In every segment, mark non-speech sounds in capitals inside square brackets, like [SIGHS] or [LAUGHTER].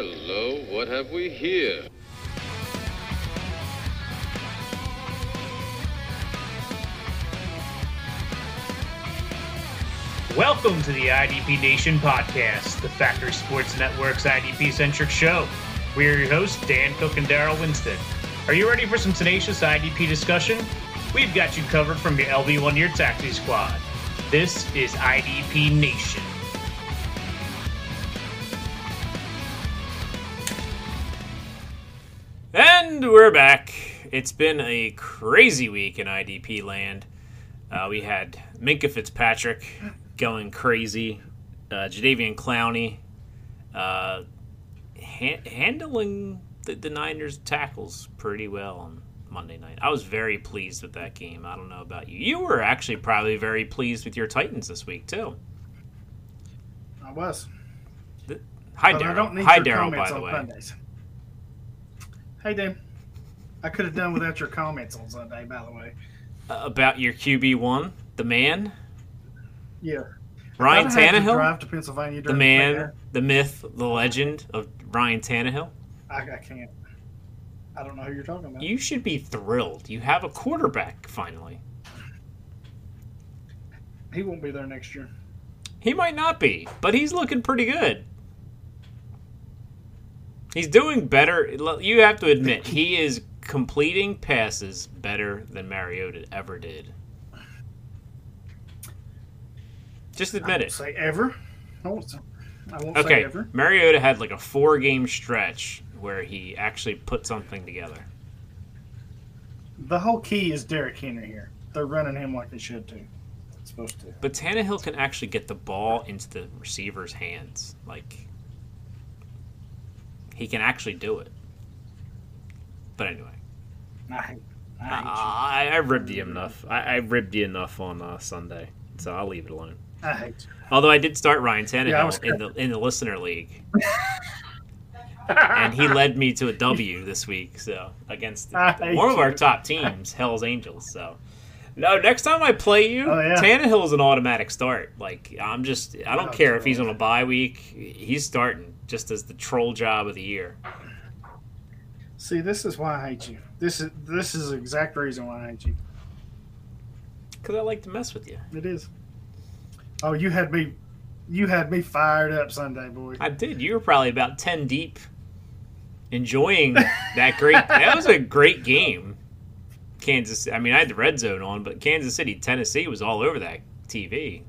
Hello, what have we here? Welcome to the IDP Nation podcast, the Factory Sports Network's IDP centric show. We are your hosts, Dan Cook and Darrell Winstead. Are you ready for some tenacious IDP discussion? We've got you covered from your LB1 Year Taxi Squad. This is IDP Nation. And we're back. It's been a crazy week in IDP land. Uh, we had Minkah Fitzpatrick going crazy, uh, Jadeveon Clowney uh, ha- handling the, the Niners tackles pretty well on Monday night. I was very pleased with that game. I don't know about you. You were actually probably very pleased with your Titans this week too. I was. Hi, Darrell. Hi, Darrell. By the way, Sundays. Hey, Dan. I could have done without your comments on Sunday, by the way. Uh, about your QB one, the man, Yeah. Ryan Tannehill, drive to Pennsylvania the man, fair, the myth, the legend of Ryan Tannehill. I, I can't. I don't know who you're talking about. You should be thrilled. You have a quarterback finally. He won't be there next year. He might not be, but he's looking pretty good. He's doing better. You have to admit, he is completing passes better than Mariota ever did. Just admit it. say ever. I won't say, I won't say Okay, ever. Mariota had like a four game stretch where he actually put something together. The whole key is Derrick Henry here. They're running him like they should too. It's supposed to. But Tannehill can actually get the ball into the receiver's hands. Like, he can actually do it. But anyway, I I I, I ribbed you enough. I, I ribbed you enough on uh, Sunday, so I'll leave it alone. I hate Although I did start Ryan Tannehill Yeah, was- in the in the listener league, and he [LAUGHS] led me to a W this week. So against the- one of our top teams, Hell's Angels. So no, next time I play you, Oh, yeah. Tannehill is an automatic start. Like I'm just, I don't Oh, care if he's on a bye week, he's starting just as the troll job of the year. See, this is why I hate you. This is this is the exact reason why I hate you. Because I like to mess with you. It is. Oh, you had me, you had me fired up Sunday, boy. I did. You were probably about ten deep, enjoying that great. [LAUGHS] that was a great game. Kansas. I mean, I had the red zone on, but Kansas City, Tennessee was all over that TV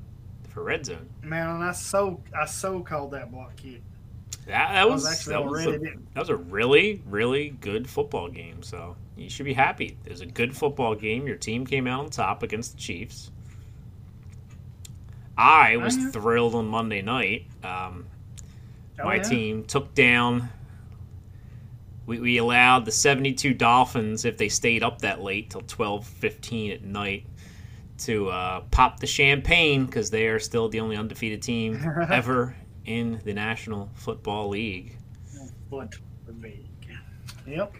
for red zone. Man, and I so I so called that block kick. That, that was was, actually that, was a, that was a really really good football game. So you should be happy. It was a good football game. Your team came out on top against the Chiefs. I was Oh, yeah. thrilled on Monday night. Um, Oh, my yeah. team took down. We, we allowed the 72 Dolphins, if they stayed up that late till 12:15 at night, to uh, pop the champagne because they are still the only undefeated team [LAUGHS] ever in the National Football League. Foot league. Yep.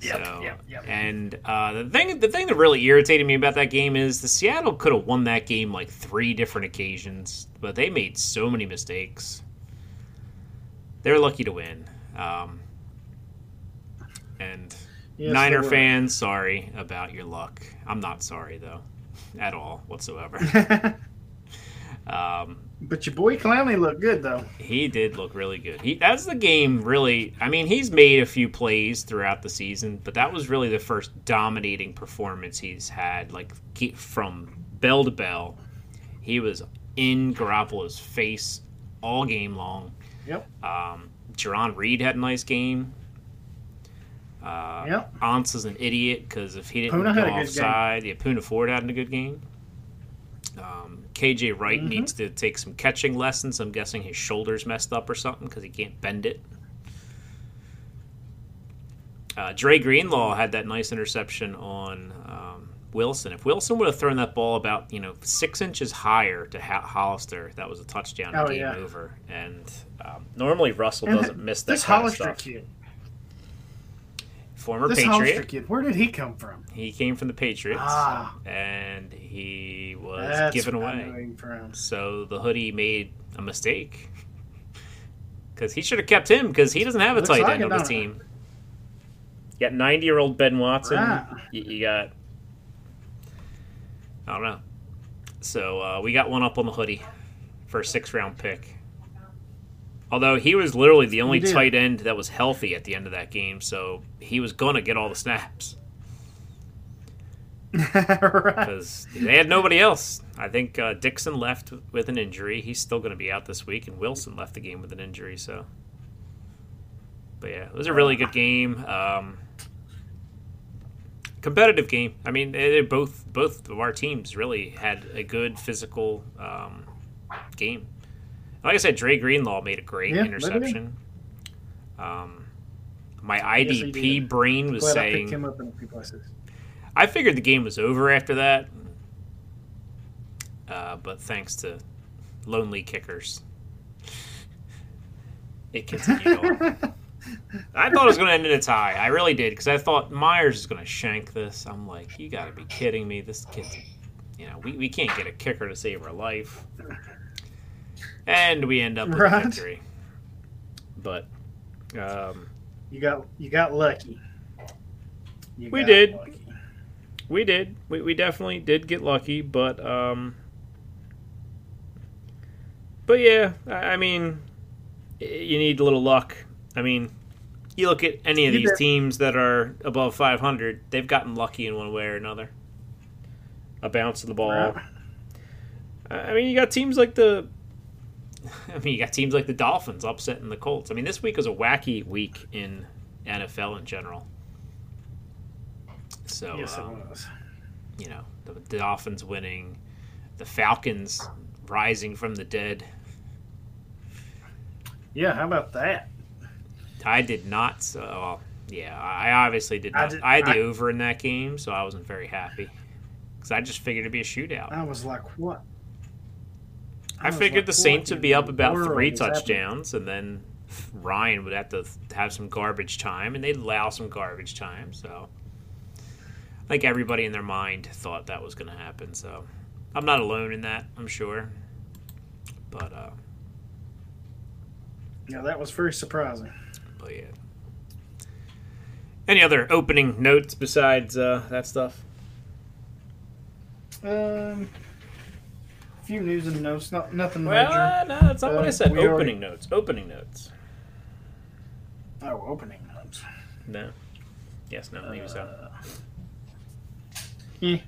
Yep. So, yep. Yep. And uh, the thing, the thing that really irritated me about that game is the Seattle could have won that game like three different occasions, but they made so many mistakes. They're lucky to win. Um, and Yes, Niner fans, sorry about your luck. I'm not sorry though, at all whatsoever. [LAUGHS] um, but your boy Clowney looked good though. he did look really good. He that's the game really. I mean, he's made a few plays throughout the season, but that was really the first dominating performance he's had. Like from bell to bell, he was in Garoppolo's face all game long. Yep. Um, Jarran Reed had a nice game. Uh, Yep. Ants is an idiot because if he didn't Poona go had a good game. offside, yeah, Poona Ford had a good game. Um, KJ Wright Mhm. needs to take some catching lessons. I'm guessing his shoulder's messed up or something because he can't bend it. Uh, Dre Greenlaw had that nice interception on um, Wilson. If Wilson would have thrown that ball about you know six inches higher to ha- Hollister, that was a touchdown Oh, game yeah. over. And um, normally Russell And doesn't miss that This Hollister stuff. kid. Former This Patriot. Kid. Where did he come from? He came from the Patriots, Ah. and he was given away. So the hoodie made a mistake because he should have kept him because he doesn't have a tight like end on it? team. You got 90 year old Ben Watson. Right. You, you got. I don't know. So uh, we got one up on the hoodie for a six round pick. Although he was literally the only tight end that was healthy at the end of that game, so he was going to get all the snaps [LAUGHS] right. because they had nobody else. I think uh, Dixon left with an injury. He's still going to be out this week, and Wilson left the game with an injury. So, but yeah, it was a really good game. Um, competitive game. I mean, they, they both both of our teams really had a good physical um, game. Like I said, Dre Greenlaw made a great Yeah, interception. Um, my IDP did. brain was Glad saying picked him up in a few. I figured the game was over after that, uh, but thanks to lonely kickers, it continued on. [LAUGHS] I thought it was going to end in a tie. I really did because I thought Myers is going to shank this. I'm like, you got to be kidding me. This kid's, you know, we, we can't get a kicker to save our life. And we end up with a Right. victory. But um, You got you got lucky. You We got did. lucky. We did. We, we definitely did get lucky, but um, but yeah, I, I mean, you need a little luck. I mean, you look at any of You these teams that are above 500, they've gotten lucky in one way or another. A bounce of the ball. Right. I mean, you got teams like the. [LAUGHS] I mean, you got teams like the Dolphins upsetting the Colts. I mean, this week was a wacky week in NFL in general. So, Yes, it um, was. you know, the, the Dolphins winning, the Falcons rising from the dead. Yeah, how about that? I did not. So, well, yeah, I obviously did not. I, did- had the I- over in that game, so I wasn't very happy because I just figured it'd be a shootout. I was like, what? I, figured like, the Saints would be up about three happening? touchdowns, and then Ryan would have to have some garbage time, and they'd allow some garbage time. So, I think everybody in their mind thought that was going to happen. So, I'm not alone in that. I'm sure, but uh, Yeah, that was very surprising. but yeah. Any other opening notes besides uh, that stuff? Um, few news and notes, not nothing Well, major. uh, no, that's not what I Uh, said. we already- Opening notes. Opening notes. Oh, opening notes. No. Yes. No. Maybe so. Uh, yeah.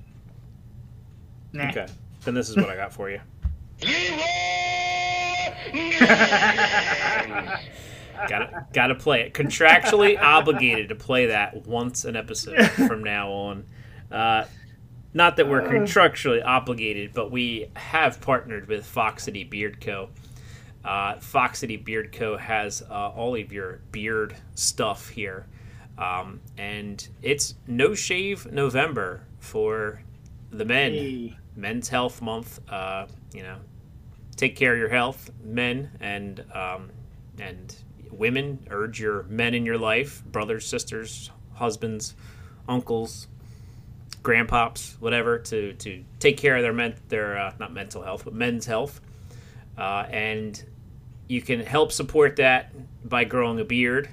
Nah. Okay. Then this is what I got for you. [LAUGHS] Gotta gotta play it. Contractually obligated to play that once an episode from now on. Uh, not that we're contractually obligated, but we have partnered with Fox City Beard Co. Uh, Fox City Beard Co. has uh, all of your beard stuff here, um, and it's No Shave November for the men. Hey. Men's Health Month. Uh, you know, take care of your health, men and um, and women. Urge your men in your life, brothers, sisters, husbands, uncles, grandpops, whatever, to to take care of their men their uh, not mental health, but men's health. Uh, and you can help support that by growing a beard.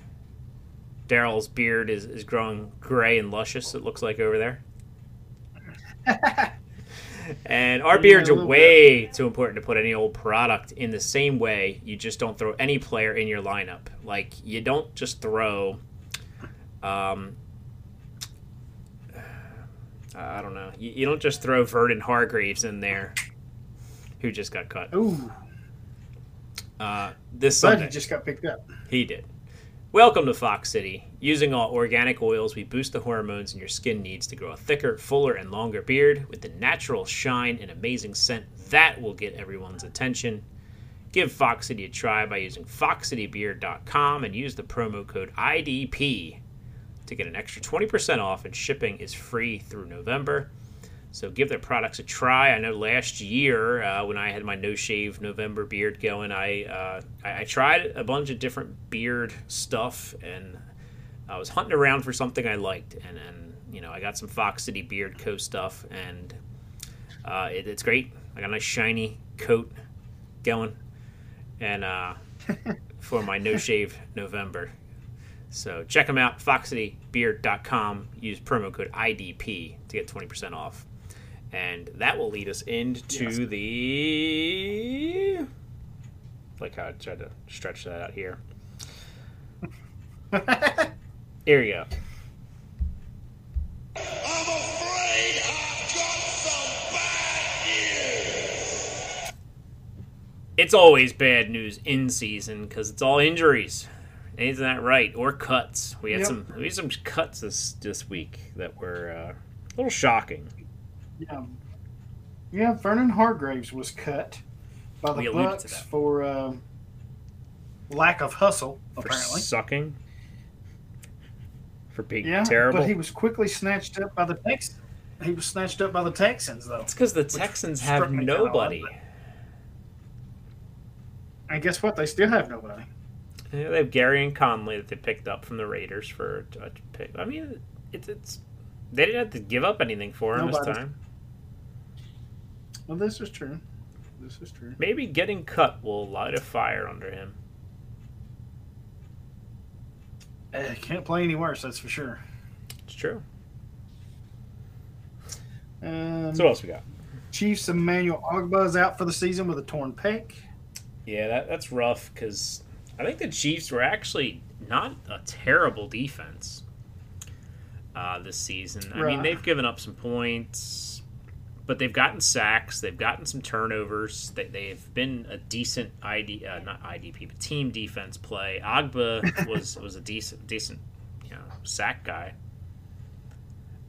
Darrell's beard is, is growing gray and luscious. It looks like over there. [LAUGHS] And our beards are way too important to put any old product in the same way you just don't throw any player in your lineup. Like you don't just throw um I don't know. You, you don't just throw Vernon Hargreaves in there who just got cut. Ooh, Uh, this Sunday. he just got picked up. He did. Welcome to Fox City. Using all organic oils, we boost the hormones in your skin needs to grow a thicker, fuller, and longer beard with the natural shine and amazing scent that will get everyone's attention. Give Fox City a try by using foxcitybeard.com and use the promo code IDP to get an extra 20% off, and shipping is free through November. So give their products a try. I know last year uh, when I had my no shave November beard going, I, uh, I I tried a bunch of different beard stuff, and I was hunting around for something I liked, and and you know I got some Fox City Beard Co stuff, and uh, it, it's great. I got a nice shiny coat going, and uh, [LAUGHS] for my no shave November. So check them out, foxcitybeard.com. Use promo code IDP to get 20% off. And that will lead us into Yes. the. Like how I tried to stretch that out here. [LAUGHS] Here you go. I'm afraid I've got some bad news. It's always bad news in season because it's all injuries. Isn't that right? Or cuts. We had Yep. some we had some cuts this this week that were uh, a little shocking. yeah. Yeah, Vernon Hargreaves was cut by the Bucks for uh, lack of hustle, For apparently. sucking. For being Yeah, terrible. but he was quickly snatched up by the Texans. He was snatched up by the Texans, though. it's because the Texans have nobody. And guess what? They still have nobody. Yeah, They have Gareon Conley that they picked up from the Raiders for a pick. I mean, it's it's they didn't have to give up anything for him Nobody. this time. Well, this is true. This is true. Maybe getting cut will light a fire under him. Uh, can't play any worse, that's for sure. It's true. Um, So what else we got? Chiefs Emmanuel Ogbah is out for the season with a torn pec. Yeah, that, that's rough because I think the Chiefs were actually not a terrible defense uh, this season. I mean, they've given up some points, but they've gotten sacks. They've gotten some turnovers. They, they've been a decent ID, uh, not IDP, but team defense play. Ogbah [LAUGHS] was was a decent decent you know sack guy.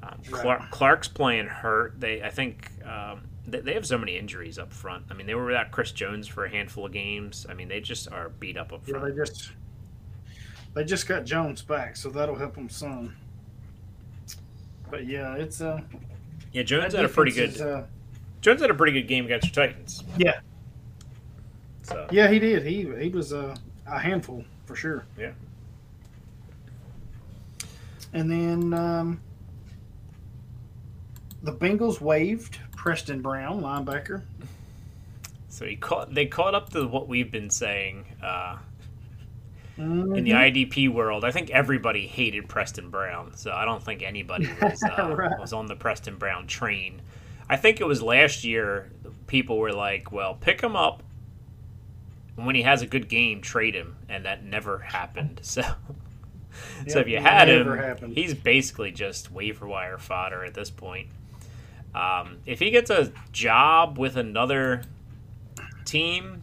Um, Clark, Clark's playing hurt. They I think um, they, they have so many injuries up front. I mean, they were without Chris Jones for a handful of games. I mean, they just are beat up up Yeah, front. they just they just got Jones back, so that'll help them some. But yeah, it's uh, yeah, Jones had a pretty good is, uh, Jones had a pretty good game against your Titans. Yeah. So yeah, he did. He he was uh, a handful for sure. Yeah. And then um, the Bengals waived Preston Brown, linebacker. so he caught they caught up to what we've been saying uh, in the Mhm. IDP world. I think everybody hated Preston Brown, so I don't think anybody [LAUGHS] was uh, Right. was on the Preston Brown train. I think it was last year. People were like, "Well, pick him up." When he has a good game, trade him, and that never happened. [LAUGHS] So, so Yep, if you had him, happened. he's basically just waiver wire fodder at this point. Um, if he gets a job with another team,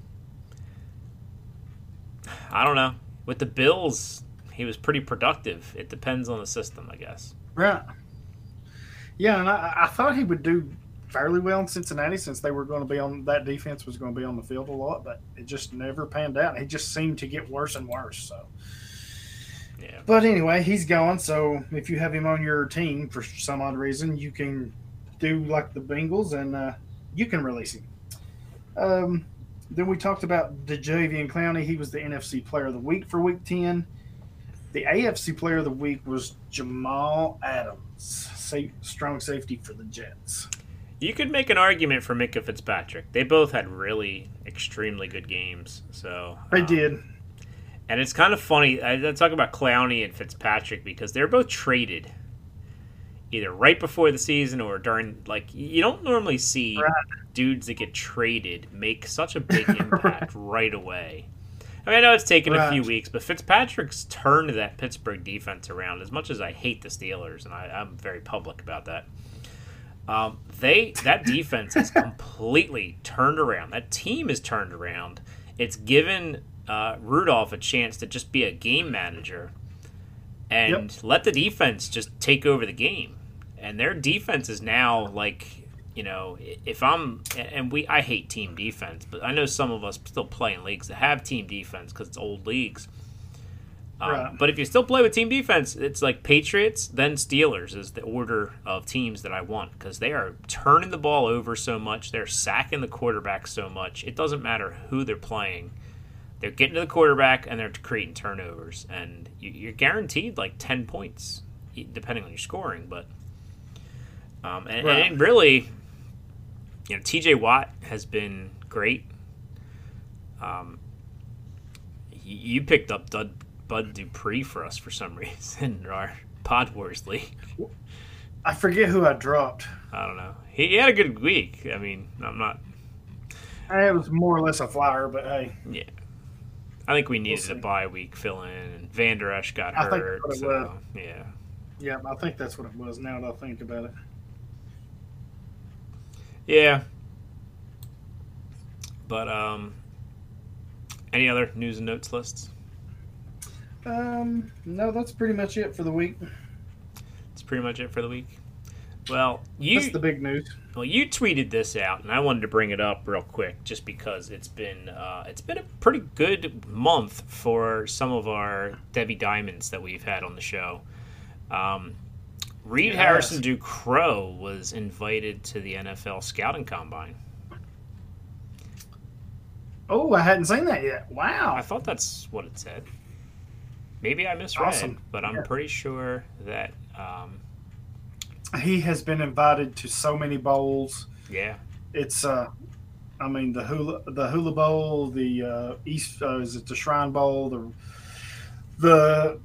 I don't know. With the Bills, he was pretty productive. It depends on the system, I guess. Right. Yeah, and I, I thought he would do fairly well in Cincinnati since they were going to be on that defense was going to be on the field a lot, but it just never panned out. He just seemed to get worse and worse. So, Yeah. but anyway, he's gone. So if you have him on your team for some odd reason, you can do like the Bengals and uh, you can release him. Um, then we talked about Jadeveon Clowney. He was the NFC Player of the Week for Week Ten. The AFC Player of the Week was Jamal Adams, safe, strong safety for the Jets. You could make an argument for Minkah Fitzpatrick. They both had really extremely good games. So They um, did. And it's kind of funny. I, I talk about Clowney and Fitzpatrick because they're both traded either right before the season or during. Like you don't normally see Right. dudes that get traded make such a big [LAUGHS] impact right away. I, mean, I know it's taken a few weeks, but Fitzpatrick's turned that Pittsburgh defense around. As much as I hate the Steelers, and I, I'm very public about that, um, they that defense is [LAUGHS] completely turned around. That team is turned around. It's given uh, Rudolph a chance to just be a game manager and let the defense just take over the game. And their defense is now like, you know, if I'm and we I hate team defense, but I know some of us still play in leagues that have team defense because it's old leagues. Um, Right. But if you still play with team defense, it's like Patriots, then Steelers is the order of teams that I want because they are turning the ball over so much. They're sacking the quarterback so much. It doesn't matter who they're playing. They're getting to the quarterback and they're creating turnovers, and you- you're guaranteed like ten points, depending on your scoring. But um, and, Right. and really, you know, T.J. Watt has been great. Um, you picked up Bud, Bud Dupree for us for some [LAUGHS] reason in [LAUGHS] our Pod Wars league. I forget who I dropped. I don't know. He, he had a good week. I mean, I'm not. It was more or less a flyer, but hey, Yeah. I think we needed see. a bye week fill in, and Vander Esch got I hurt. So, yeah. yeah, I think that's what it was. Now that I think about it, Yeah. But, um, any other news and notes lists? um, no, that's pretty much it for the week. That's pretty much it for the week. Well, you That's the big news. Well, you tweeted this out, and I wanted to bring it up real quick, just because it's been uh, it's been a pretty good month for some of our Devy Diamonds that we've had on the show. Um, Reed Yes. Harrison Ducrow was invited to the NFL scouting combine. Oh, I hadn't seen that yet. Wow. I thought that's what it said. Maybe I misread, Awesome. but I'm Yeah. pretty sure that um, He has been invited to so many bowls. yeah, It's uh I mean the hula the hula bowl, the uh East uh, is it the Shrine Bowl, the the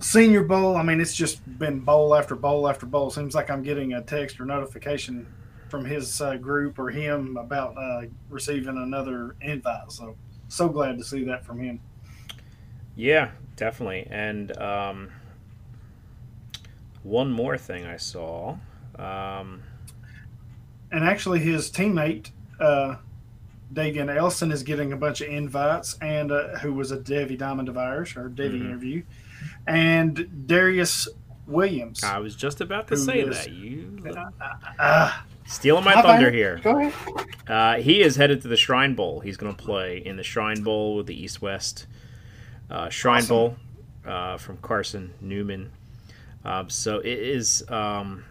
Senior Bowl. I mean, it's just been bowl after bowl after bowl. Seems like I'm getting a text or notification from his uh, group or him about uh, receiving another invite. So so glad to see that from him. Yeah, definitely. And um, one more thing I saw. Um, And actually, his teammate, uh, Davian Elson, is getting a bunch of invites, and uh, who was a Devy Diamond of ours, or Devy Mhm. interview, and Darius Williams. I was just about to say is- that. You [LAUGHS] Ah, stealing my thunder here. Go ahead. Uh, he is headed to the Shrine Bowl. He's going to play in the Shrine Bowl with the East West uh, Shrine Awesome. Bowl uh, from Carson Newman. Um, so it is um,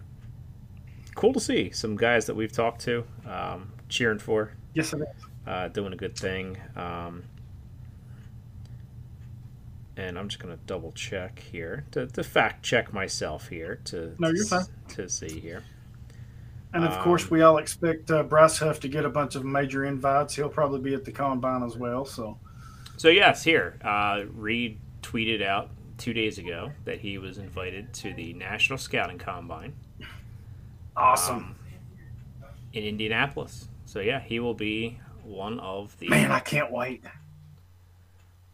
cool to see some guys that we've talked to um, cheering for. Yes, it is. uh, doing a good thing. Um, and I'm just going to double check here to, to fact check myself here to No, to, you're s- fine. to see here. And of Um, course, we all expect uh, Bryce Huff to get a bunch of major invites. He'll probably be at the combine as well. So So yes, here uh, Reed tweeted out two days ago that he was invited to the National Scouting Combine awesome, um, in Indianapolis. So yeah, he will be one of the man! I can't wait.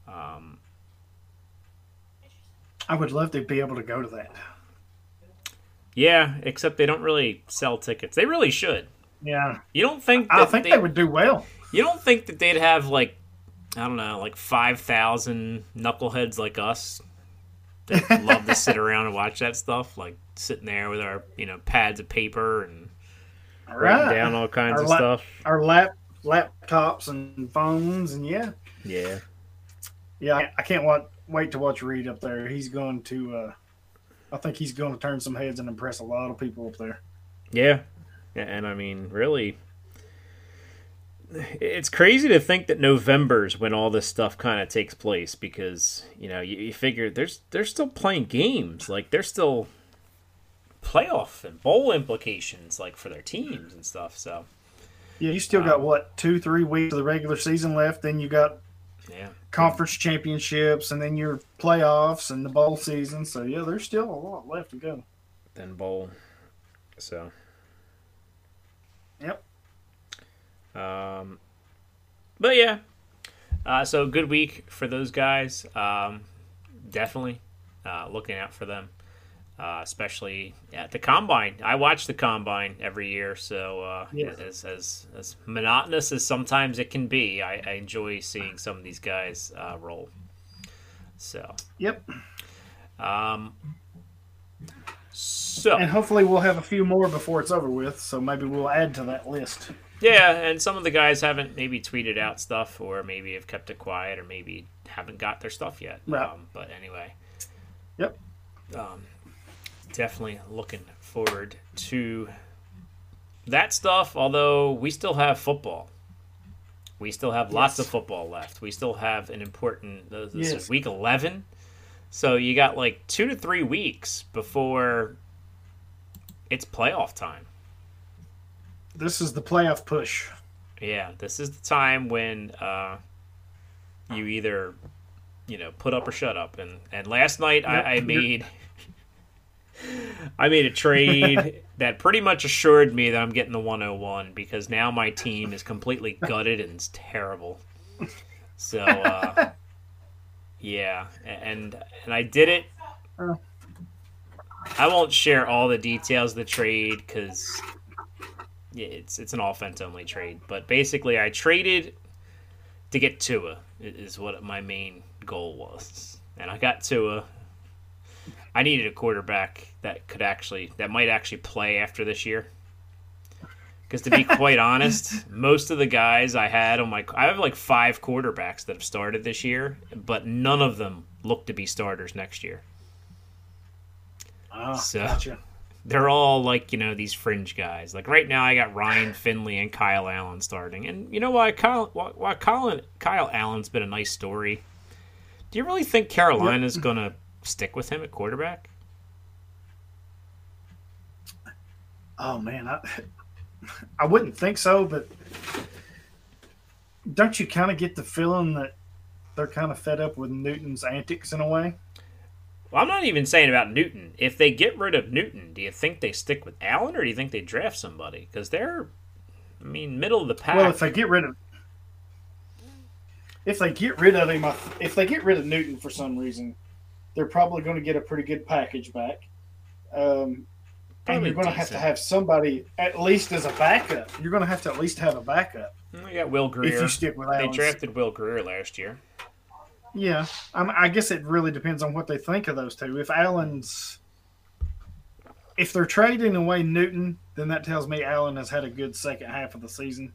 um, I would love to be able to go to that. yeah. Except they don't really sell tickets. They really should. Yeah, You don't think? I think they would do well. You don't think that they'd have like I don't know, like five thousand knuckleheads like us that [LAUGHS] love to sit around and watch that stuff, like sitting there with our you know pads of paper and All writing down all kinds Our of la- stuff. our lap laptops and phones and yeah Yeah, yeah I, can't wa- wait to watch Reed up there he's going to uh i think he's going to turn some heads and impress a lot of people up there yeah, Yeah, and I mean, really, it's crazy to think that November's when all this stuff kind of takes place because you know you, you figure there's they're still playing games, like they're still playoff and bowl implications, like for their teams and stuff. So. yeah you still got Um, what two three weeks of the regular season left then you got Yeah. conference championships and then your playoffs and the bowl season so yeah there's still a lot left to go Then bowl. So. Yep. Um, but yeah. Uh, so good week for those guys. Um, definitely uh, looking out for them, uh, especially at the combine. I watch the combine every year, so uh, as, as as monotonous as sometimes it can be, I, I enjoy seeing some of these guys uh, roll. So. Yep. Um. So. and hopefully we'll have a few more before it's over with so maybe we'll add to that list Yeah, and some of the guys haven't maybe tweeted out stuff, or maybe have kept it quiet, or maybe haven't got their stuff yet. Right. Um, but anyway, Yep. um, definitely looking forward to that stuff. Although we still have football, we still have lots Yes. of football left. We still have an important. This is week eleven, so you got like two to three weeks before it's playoff time. this is the playoff push Yeah, this is the time when uh, you either you know, put up or shut up. And and last night Yep, I, I made I made a trade [LAUGHS] that pretty much assured me that I'm getting the 101 because now my team is completely gutted and it's terrible. So uh, [LAUGHS] yeah, and and I did it. Oh. I won't share all the details of the trade because yeah, it's it's an offense only trade. But basically, I traded to get Tua is what my main goal was, and I got Tua. I needed a quarterback that could actually that might actually play after this year. Because to be [LAUGHS] quite honest, most of the guys I had on my I have like five quarterbacks that have started this year, but none of them look to be starters next year. Ah, So- gotcha. They're all like you know these fringe guys. Like right now, I got Ryan [SIGHS] Finley and Kyle Allen starting, and you know why Kyle why, why Colin Kyle Allen's been a nice story. Do you really think Carolina's gonna stick with him at quarterback? Oh man, I, [LAUGHS] I wouldn't think so, but don't you kind of get the feeling that they're kind of fed up with Newton's antics in a way? Well, I'm not even saying about Newton. If they get rid of Newton, do you think they stick with Allen, or do you think they draft somebody? Because they're, I mean, middle of the pack. Well, if they get rid of if they get rid of him, if they get rid of Newton for some reason, they're probably going to get a pretty good package back. Um, and you're going to have to have somebody at least as a backup. You're going to have to at least have a backup we got Will Grier. if you stick with They drafted Will Grier last year. Yeah, I'm, I guess it really depends on what they think of those two. If Allen's, if they're trading away Newton, then that tells me Allen has had a good second half of the season.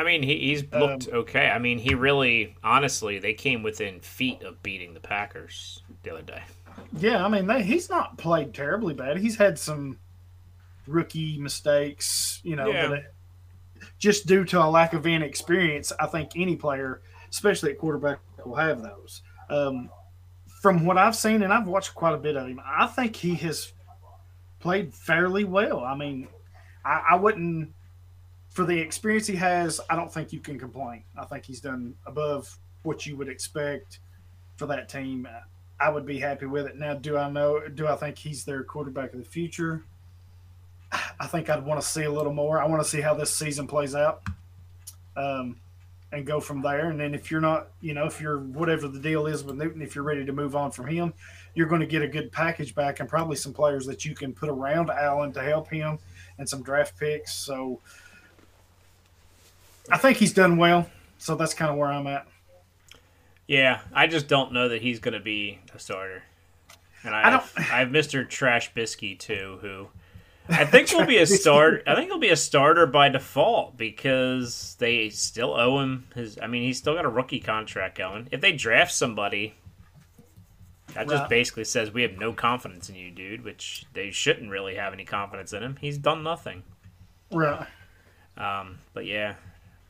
I mean, he, he's looked Um, okay. I mean, he really, honestly, they came within feet of beating the Packers the other day. Yeah, I mean, they, he's not played terribly bad. He's had some rookie mistakes, you know, Yeah. but it, just due to a lack of inexperience, I think any player, especially at quarterback, will have those. Um, from what I've seen, and I've watched quite a bit of him, I think he has played fairly well. I mean, I, I wouldn't, for the experience he has, I don't think you can complain. I think he's done above what you would expect for that team. I would be happy with it. Now, do I know? Do I think he's their quarterback of the future? I think I'd want to see a little more. I want to see how this season plays out, um, and go from there. And then if you're not, you know, if you're whatever the deal is with Newton, if you're ready to move on from him, you're going to get a good package back and probably some players that you can put around Allen to help him and some draft picks. So I think he's done well. So that's kind of where I'm at. Yeah, I just don't know that he's going to be a starter. And I, I have, don't- I have Mr. Trash Bisky too, who I think will be a start. I think he'll be a starter by default because they still owe him his. I mean, he's still got a rookie contract going. If they draft somebody, that just Right. basically says we have no confidence in you, dude. Which they shouldn't really have any confidence in him. He's done nothing. Right. Um, but yeah,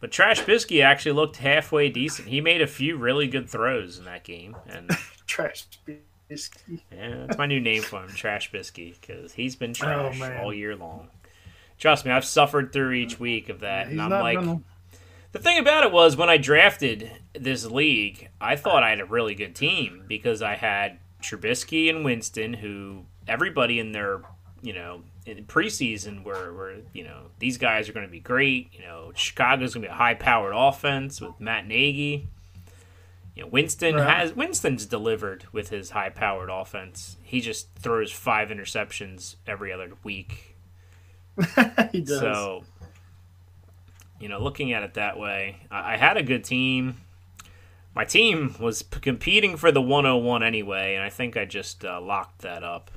but Trash Bisky actually looked halfway decent. He made a few really good throws in that game, and [LAUGHS] Trash biscuit. yeah, that's my new name for him, Trash Bisky, because he's been oh, trash Oh, all year long. Trust me, I've suffered through each week of that, He's and I'm like, gonna. the thing about it was when I drafted this league, I thought I had a really good team because I had Trubisky and Winston, who everybody in their, you know, in preseason where, were you know, these guys are going to be great. You know, Chicago's going to be a high powered offense with Matt Nagy. You know, Winston Right. has Winston's delivered with his high powered offense. He just throws five interceptions every other week. [LAUGHS] he does. So, you know, looking at it that way, I, I had a good team. My team was p- competing for the 101 anyway, and I think I just uh, locked that up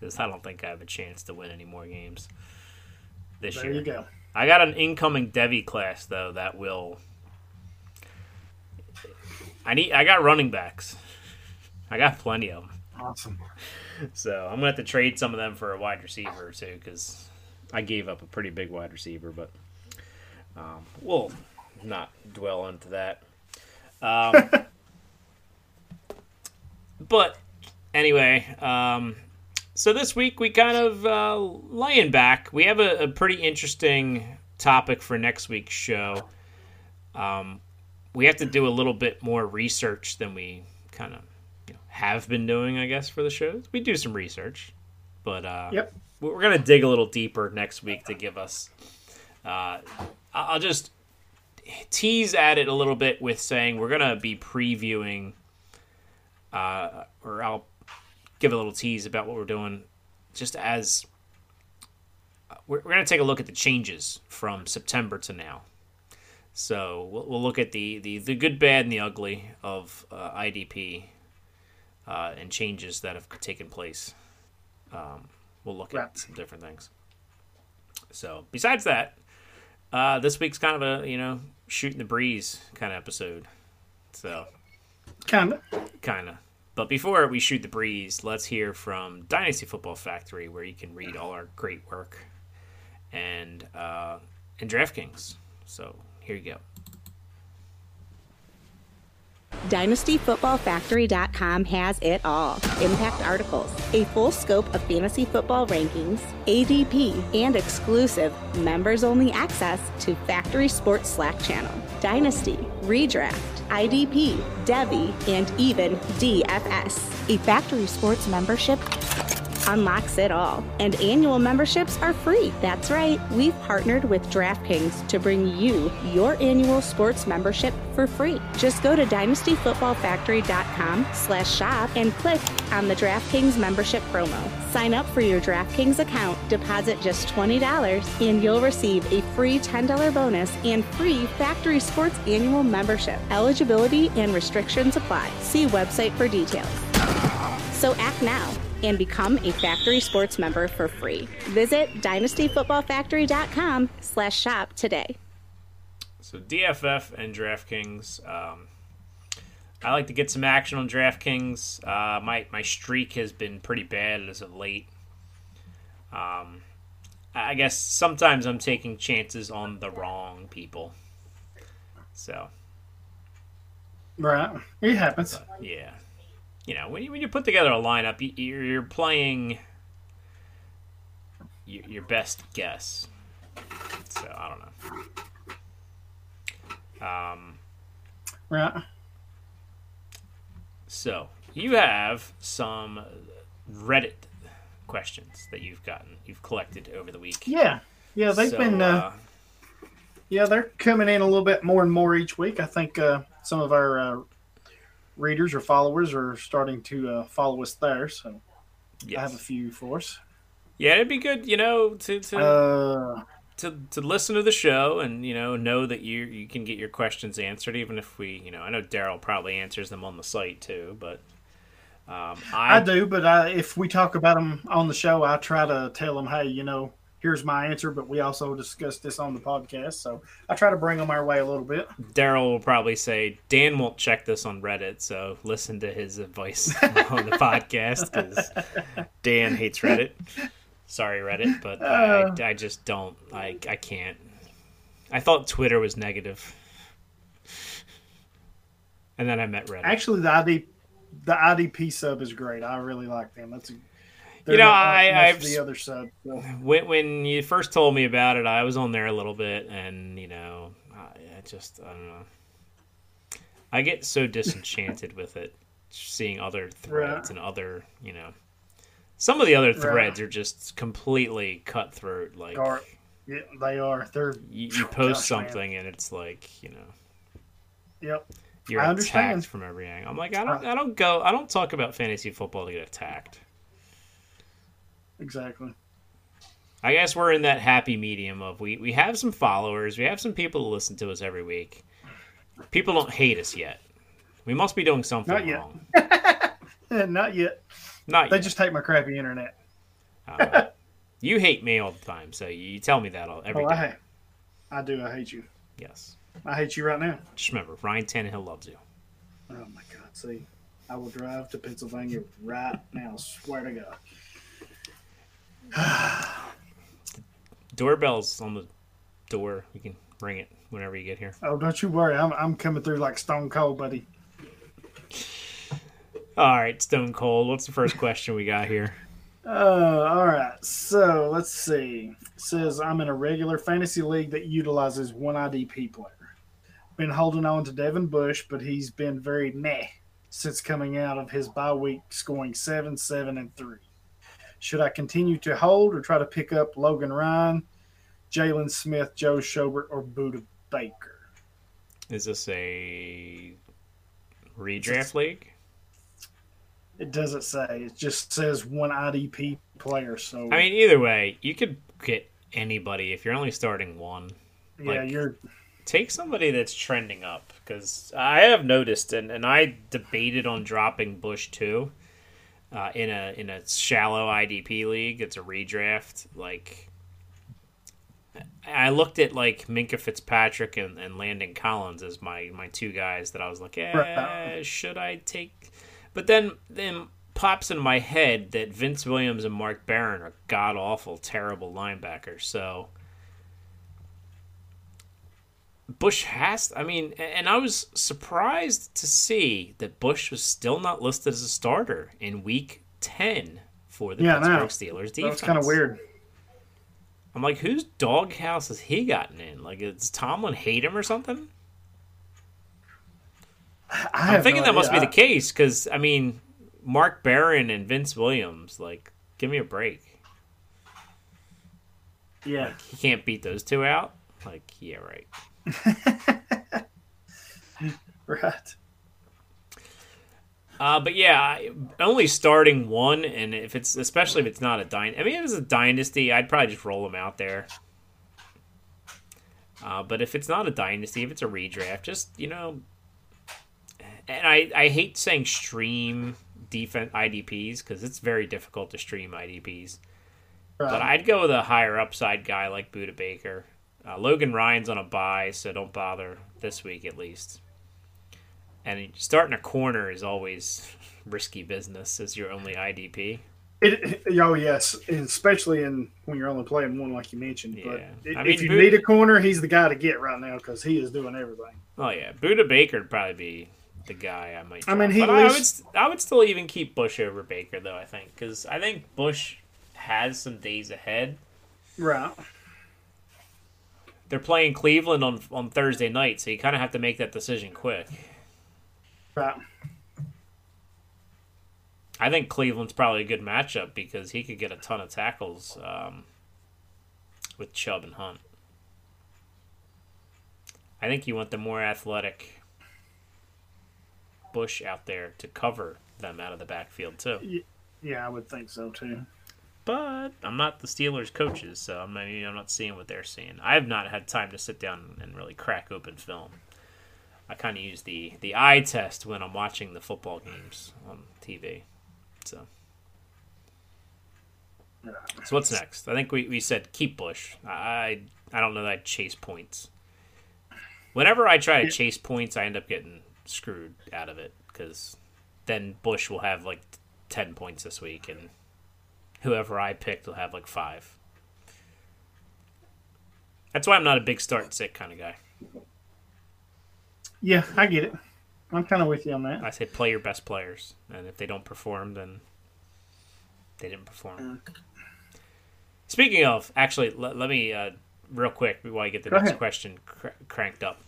because I don't think I have a chance to win any more games this there year. you go. I got an incoming Devy class though that will. I need. I got running backs. I got plenty of them. Awesome. So I'm gonna have to trade some of them for a wide receiver or two because I gave up a pretty big wide receiver, but um, we'll not dwell into that. Um, [LAUGHS] but anyway, um, so this week we kind of uh, laying back. We have a, a pretty interesting topic for next week's show. Um, we have to do a little bit more research than we kind of you know, have been doing, I guess, for the shows. We do some research, but uh, Yep. we're gonna dig a little deeper next week to give us. Uh, I'll just tease at it a little bit with saying we're gonna be previewing, uh, or I'll give a little tease about what we're doing, just as we're, we're going to take a look at the changes from September to now. So we'll, we'll look at the, the, the good, bad, and the ugly of uh, IDP uh, and changes that have taken place. Um, we'll look at some different things. So besides that, uh, this week's kind of a you know shooting the breeze kind of episode. So Kind of. kind of. But before we shoot the breeze, let's hear from Dynasty Football Factory, where you can read all our great work, and uh, and DraftKings. So here you go. DynastyFootballFactory.com has it all. Impact articles, a full scope of fantasy football rankings, ADP, and exclusive members only access to Factory Sports Slack channel. Dynasty, Redraft, IDP, Devy, and even DFS. A Factory Sports membership unlocks it all. And annual memberships are free. That's right. We've partnered with DraftKings to bring you your annual sports membership for free. Just go to dynastyfootballfactory.com slash shop and click on the DraftKings membership promo. Sign up for your DraftKings account, deposit just $20, and you'll receive a free $10 bonus and free Factory Sports annual membership. Eligibility and restrictions apply. See website for details. So act now and become a Factory Sports member for free. Visit dynastyfootballfactory.com slash shop today. So DFF and DraftKings. Um, I like to get some action on DraftKings. Uh, my my streak has been pretty bad as of late. Um, I guess sometimes I'm taking chances on the wrong people. So Right. It happens. yeah, you know when you when you put together a lineup, you, you're, you're playing your, your best guess. So I don't know. Um. Right. So you have some Reddit questions that you've gotten, you've collected over the week. Yeah. Yeah, they've So, been uh, yeah, they're coming in a little bit more and more each week. I think uh, some of our uh, readers or followers are starting to uh, follow us there, so yes. I have a few for us. yeah, it'd be good, you know, to to, Uh, to to listen to the show and you know know that you you can get your questions answered, even if we, you know, I know Darrell probably answers them on the site too, but um, I, I do, but I, if we talk about them on the show, I try to tell them, hey, you know, here's my answer, but we also discussed this on the podcast, so I try to bring them our way a little bit. Darrell will probably say Dan won't check this on Reddit, so listen to his advice [LAUGHS] on the podcast because Dan hates Reddit. Sorry, Reddit, but I, uh. I just don't. I I can't. I thought Twitter was negative, and then I met Reddit. Actually, the ID, the IDP sub is great. I really like them. That's a, You know, I- I've the other so. when when you first told me about it, I was on there a little bit, and you know, I, I just I don't know. I get so disenchanted with it, seeing other threads Right. and other you know. Some of the other Right. threads are just completely cutthroat. Like Yeah, they are. They're you, you post Gosh, man. something and it's like you know yep. you're I attacked from every angle. I'm like I don't I don't go I don't talk about fantasy football to get attacked. Exactly. I guess we're in that happy medium of we, we have some followers, we have some people who listen to us every week. People don't hate us yet. We must be doing something Not yet. wrong. [LAUGHS] Not yet. Not They yet. just take my crappy internet. Uh, [LAUGHS] you hate me all the time, so you tell me that all every Oh, day. I hate. I do. I hate you. Yes. I hate you right now. Just remember, Ryan Tannehill loves you. Oh my God! See, I will drive to Pennsylvania right now. Swear to God. [SIGHS] Doorbell's on the door. You can ring it whenever you get here. Oh, don't you worry. I'm I'm coming through like Stone Cold, buddy. All right, Stone Cold. What's the first question we got here? [LAUGHS] Uh, all right. So let's see. It says I'm in a regular fantasy league that utilizes one IDP player. been holding on to Devin Bush, but he's been very meh since coming out of his bye week, scoring seven, seven, and three. Should I continue to hold or try to pick up Logan Ryan, Jaylon Smith, Joe Schobert, or Budda Baker? Is this a redraft league? It doesn't say. It just says one IDP player. So I mean, either way, you could get anybody if you're only starting one. yeah, like- you're Take somebody that's trending up because I have noticed, and, and I debated on dropping Bush too. Uh, in a in a shallow IDP league, it's a redraft. Like, I looked at like Minkah Fitzpatrick and, and Landon Collins as my my two guys that I was like, eh, should I take? But then then pops in my head that Vince Williams and Mark Barron are god awful, terrible linebackers. So Bush has. I mean, and I was surprised to see that Bush was still not listed as a starter in Week Ten for the Yeah, I. Pittsburgh Steelers defense. that was kind of weird. I'm like, whose doghouse has he gotten in? Like, does Tomlin hate him or something? I I'm thinking no that must be idea. the case because I mean, Mark Barron and Vince Williams, like, give me a break. Yeah, Like, he can't beat those two out. Like, yeah, right. [LAUGHS] right. Uh, but yeah, only starting one, and if it's especially if it's not a dynasty. I mean, if it's a dynasty, I'd probably just roll them out there. Uh, but if it's not a dynasty, if it's a redraft, just you know, and I I hate saying stream defense IDPs because it's very difficult to stream IDPs. But. I'd go with a higher upside guy like Budda Baker. Uh, Logan Ryan's on a buy, so don't bother this week at least. And starting a corner is always [LAUGHS] risky business as your only IDP. It, oh yes, especially in when you're only playing one, like you mentioned. Yeah. But i- I mean, if you Boot- need a corner, he's the guy to get right now because he is doing everything. Oh yeah, Budda Baker would probably be the guy I might. I mean, he but I would, st- I would still even keep Bush over Baker though. I think because I think Bush has some days ahead. Right. They're playing Cleveland on on Thursday night, so you kind of have to make that decision quick. Right. I think Cleveland's probably a good matchup because he could get a ton of tackles um, with Chubb and Hunt. I think you want the more athletic Bush out there to cover them out of the backfield too. Yeah, I would think so too. But I'm not the Steelers coaches, so I'm not, I'm not seeing what they're seeing. I have not had time to sit down and really crack open film. I kind of use the the eye test when I'm watching the football games on TV. So. So what's next? I think we, we said keep Bush. I I don't know that I'd chase points. Whenever I try to chase points, I end up getting screwed out of it because then Bush will have like ten points this week, and whoever I picked will have like five. That's why I'm not a big start sick kind of guy. Yeah, I get it. I'm kind of with you on that. I say play your best players, and if they don't perform, then they didn't perform. Speaking of, actually, let, let me uh, real quick while I get the next ahead. question cr- cranked up.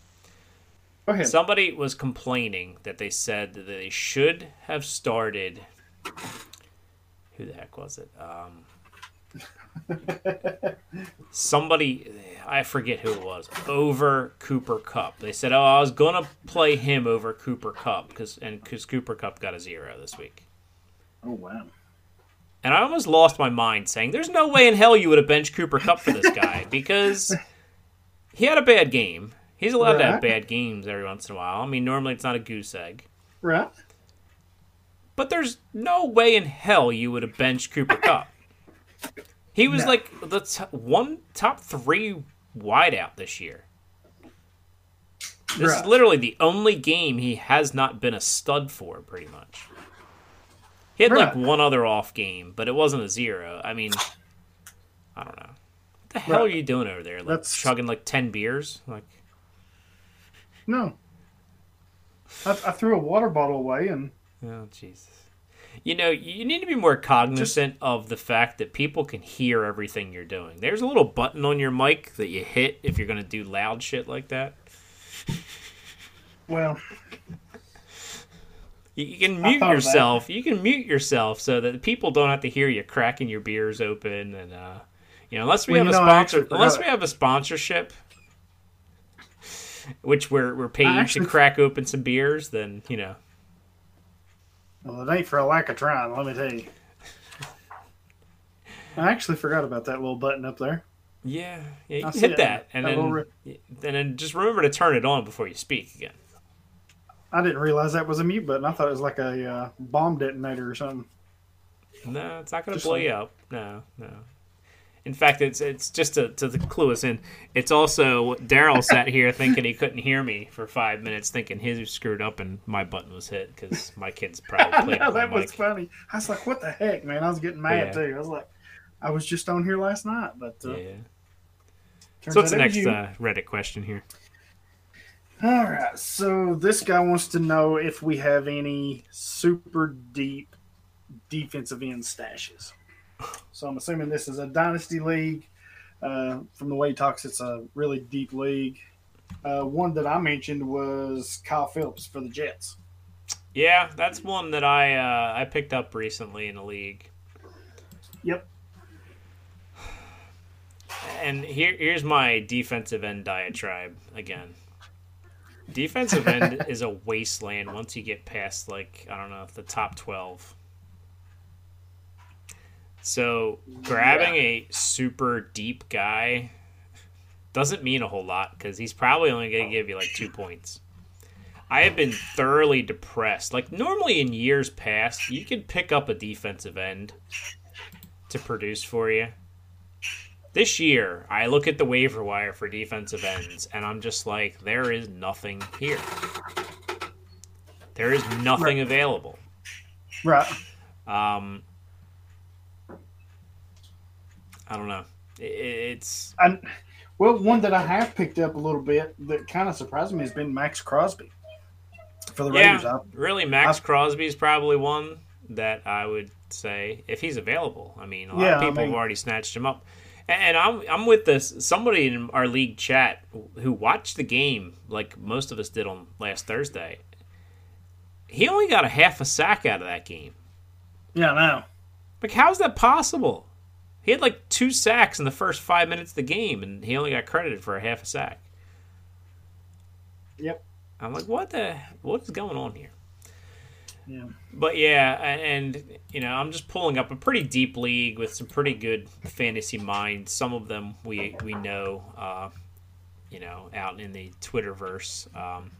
Go ahead. Somebody was complaining that they said that they should have started. Who the heck was it? Um, [LAUGHS] somebody, I forget who it was, over Cooper Kupp. They said, "Oh, I was gonna play him over Cooper Kupp because and because Cooper Kupp got a zero this week." oh wow. And I almost lost my mind saying, "There's no way in hell you would have benched Cooper Kupp for this guy [LAUGHS] because he had a bad game. He's allowed to have bad games every once in a while. I mean, normally it's not a goose egg." Right. But there's no way in hell you would have benched Cooper [LAUGHS] Kupp. He was No. like the t- one top three wideout this year. This Right. is literally the only game he has not been a stud for, pretty much. He had like one other off game, but it wasn't a zero. I mean, I don't know. What the hell are you doing over there? Like That's- chugging like ten beers? Like No. I, I threw a water bottle away and Oh Jesus! You know, you need to be more cognizant of the fact that people can hear everything you're doing. There's a little button on your mic that you hit if you're going to do loud shit like that. Well, You, you can mute thought of that. yourself. You can mute yourself so that people don't have to hear you cracking your beers open and uh, you know, unless we Well, have a know, sponsor, unless we have a sponsorship, which we're we're paid to crack open some beers, then you know. Well, it ain't for a lack of trying. Let me tell you. I actually forgot about that little button up there. Yeah, yeah, you hit it. that, and That then little and then just remember to turn it on before you speak again. I didn't realize that was a mute button. I thought it was like a uh, bomb detonator or something. No, it's not going to blow like- you up. No, no. In fact, it's it's just to, to clue us in. It's also Darrell sat here thinking he couldn't hear me for five minutes, thinking his screwed up and my button was hit because my kids probably [LAUGHS] know that was mic. funny. I was like, "What the heck, man?" I was getting mad Yeah. too. I was like, "I was just on here last night," but uh, Yeah. So what's the out it was next uh, Reddit question here? All right. So this guy wants to know if we have any super deep defensive end stashes. So I'm assuming this is a dynasty league. Uh, from the way he talks, it's a really deep league. Uh, one that I mentioned was Kyle Phillips for the Jets. Yeah, that's one that I uh, I picked up recently in a league. Yep. And here here's my defensive end diatribe again. Defensive end [LAUGHS] is a wasteland once you get past like I don't know the top twelve. So grabbing a super deep guy doesn't mean a whole lot because he's probably only going to give you like two points. I have been thoroughly depressed. Like normally in years past, you could pick up a defensive end to produce for you. This year, I look at the waiver wire for defensive ends, and I'm just like, there is nothing here. There is nothing available. Right. Um, I don't know. I- I- It's And well, one that I have picked up a little bit that kind of surprised me has been Maxx Crosby for the Raiders. yeah, I, really. Max I- Crosby is probably one that I would say if he's available. I mean, a lot Yeah, of I people mean- have already snatched him up. And I'm I'm with this somebody in our league chat who watched the game like most of us did on last Thursday. He only got a half a sack out of that game. yeah, no. Like, how's that possible? He had like two sacks in the first five minutes of the game, and he only got credited for a half a sack. Yep. I'm like, what the? What is going on here? Yeah. But yeah, and you know, I'm just pulling up a pretty deep league with some pretty good fantasy minds. Some of them we we know, uh, you know, out in the Twitterverse. Um,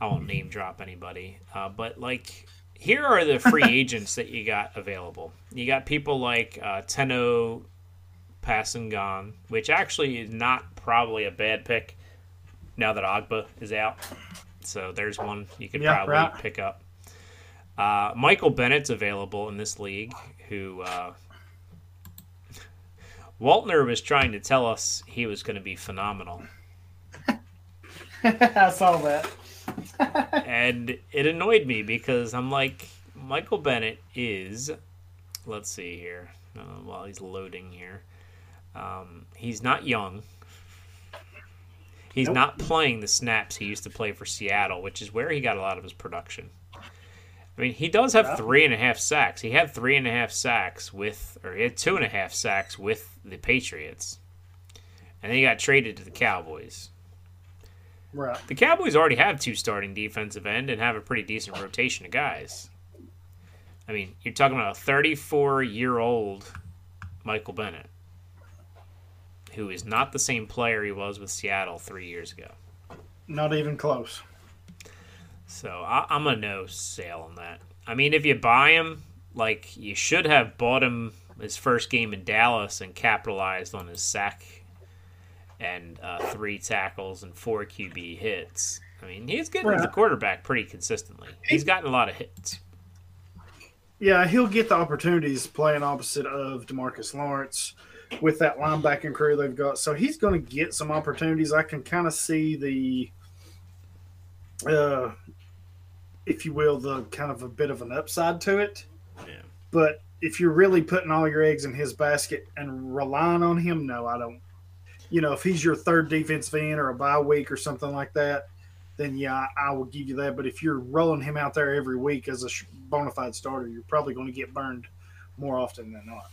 I won't name drop anybody, uh, but like, here are the free [LAUGHS] agents that you got available. You got people like uh, Tenno Passangan, which actually is not probably a bad pick now that Ogbah is out. So there's one you could Yeah, probably right. pick up. Uh, Michael Bennett's available in this league, who uh, Waltner was trying to tell us he was going to be phenomenal, [LAUGHS] I saw that. And it annoyed me because I'm like, Michael Bennett is, let's see here, uh, while he's loading here, um, he's not young. He's Nope. not playing the snaps he used to play for Seattle, which is where he got a lot of his production. I mean, he does have three and a half sacks. He had three and a half sacks with, or he had two and a half sacks with the Patriots, and then he got traded to the Cowboys. Right. The Cowboys already have two starting defensive end and have a pretty decent rotation of guys. I mean, you're talking about a 34 year old Michael Bennett, who is not the same player he was with Seattle three years ago. Not even close. So I, I'm a no sale on that. I mean, if you buy him, like you should have bought him his first game in Dallas and capitalized on his sack and uh, three tackles and four QB hits. I mean, he's getting to the quarterback pretty consistently. He's gotten a lot of hits. Yeah, he'll get the opportunities playing opposite of DeMarcus Lawrence with that linebacking crew they've got. So he's going to get some opportunities. I can kind of see the, uh, if you will, the kind of a bit of an upside to it. Yeah. But if you're really putting all your eggs in his basket and relying on him, no, I don't. You know, if he's your third defensive end or a bye week or something like that, then yeah, I, will give you that. But if you're rolling him out there every week as a bona fide starter, you're probably going to get burned more often than not.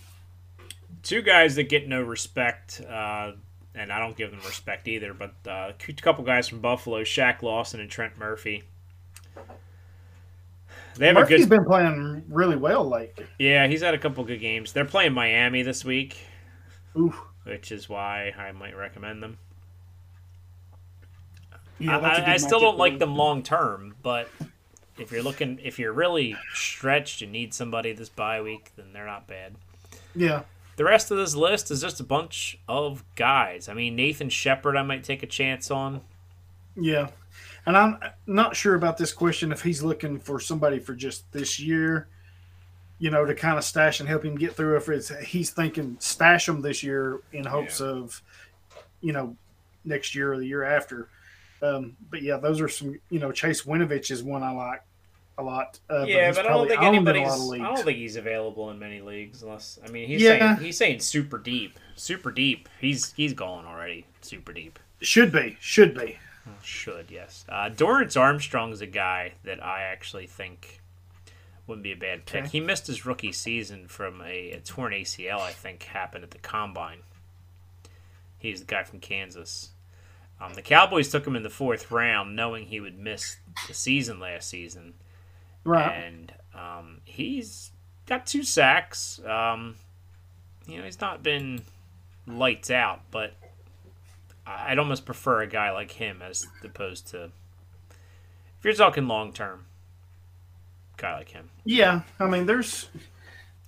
Two guys that get no respect, uh, and I don't give them respect either. But uh, a couple guys from Buffalo, Shaq Lawson and Trent Murphy. They have Murphy's a good, been playing really well lately. yeah. He's had a couple good games. They're playing Miami this week, Ooh, which is why I might recommend them. yeah, I, I still don't like them. them long term, but if you're looking, if you're really stretched and need somebody this bye week, then they're not bad. Yeah, The rest of this list is just a bunch of guys. I mean, Nathan Shepherd, I might take a chance on. yeah. And I'm not sure about this question if he's looking for somebody for just this year, you know, to kind of stash and help him get through. If it's he's thinking stash him this year in hopes of, you know, next year or the year after. Um, but yeah, those are some. You know, Chase Winovich is one I like a lot. Uh, yeah, he's but I don't think anybody's. I don't think he's available in many leagues unless. I mean, he's Yeah. saying he's saying super deep, super deep. He's he's gone already, super deep. Should be, should be. Should yes. Uh, Dorance Armstrong is a guy that I actually think wouldn't be a bad pick. Okay. He missed his rookie season from a, a torn ACL. I think happened at the combine. He's the guy from Kansas. Um, the Cowboys took him in the fourth round, knowing he would miss the season last season, Right. and um, he's got two sacks. Um, you know, he's not been lights out, but I- I'd almost prefer a guy like him as opposed to if you're talking long term, guy like him. Yeah, I mean, there's.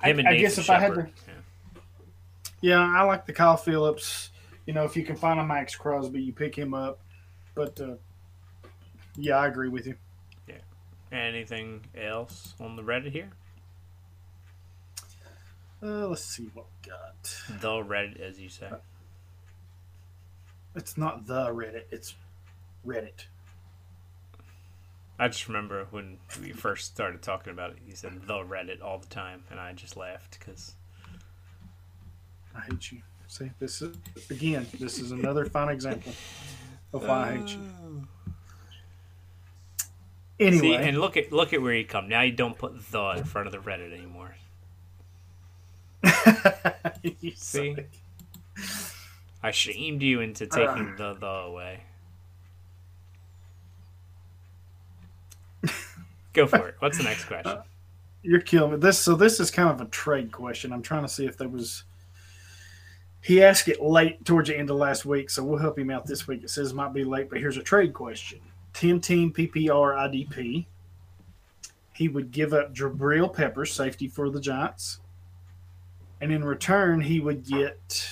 I, I guess if I had to, Yeah. yeah, I like the Kyle Phillips. You know, if you can find a Maxx Crosby, you pick him up. But uh, yeah, I agree with you. Yeah. Anything else on the Reddit here? Uh, let's see what we got. The Reddit, as you say. It's not the Reddit. It's Reddit. I just remember when we first started talking about it, you said the Reddit all the time, and I just laughed because I hate you. See, this is again. This is another fine example of why I hate you. Anyway, see, and look at look at where you come. Now you don't put the in front of the Reddit anymore. [LAUGHS] You See? suck. I shamed you into taking the the away. Go for it. What's the next question? Uh, you're killing me. This so this is kind of a trade question. I'm trying to see if there was. He asked it late towards the end of last week, so we'll help him out this week. It says it might be late, but here's a trade question: ten team PPR IDP. He would give up Jabril Peppers, safety for the Giants, and in return he would get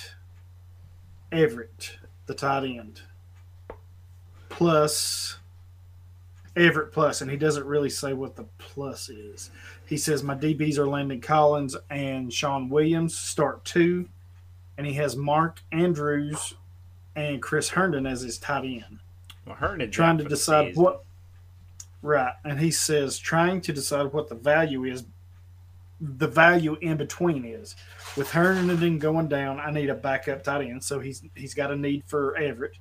Everett, the tight end, plus Everett plus, and he doesn't really say what the plus is. He says my DBs are Landon Collins and Shawn Williams, start two, and he has Mark Andrews and Chris Herndon as his tight end. Well, Herndon Trying to decide what right, and he says trying to decide what the value is the value in between is. With Herndon going down, I need a backup tight end, so he's he's got a need for Everett.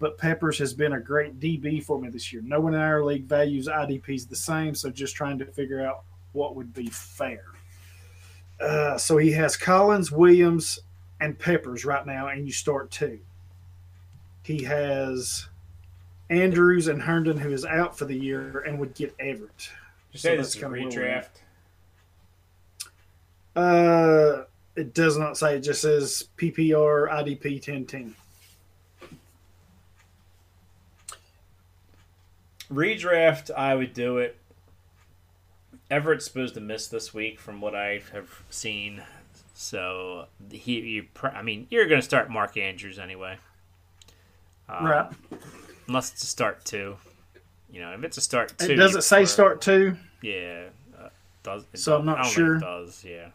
But Peppers has been a great DB for me this year. No one in our league values IDPs the same, so just trying to figure out what would be fair. Uh, so he has Collins, Williams, and Peppers right now, and you start two. He has Andrews and Herndon, who is out for the year, and would get Everett. You So say that's this is a kinda where we're at. redraft. Uh, it does not say. It just says PPR IDP 10 team. Redraft, I would do it. Everett's supposed to miss this week, from what I have seen. So he, you, I mean, you're going to start Mark Andrews anyway, Um, right. unless it's a start two. You know, if it's a start two, It does it say start two? Yeah, uh, does. it So I'm not I don't sure. Does yeah.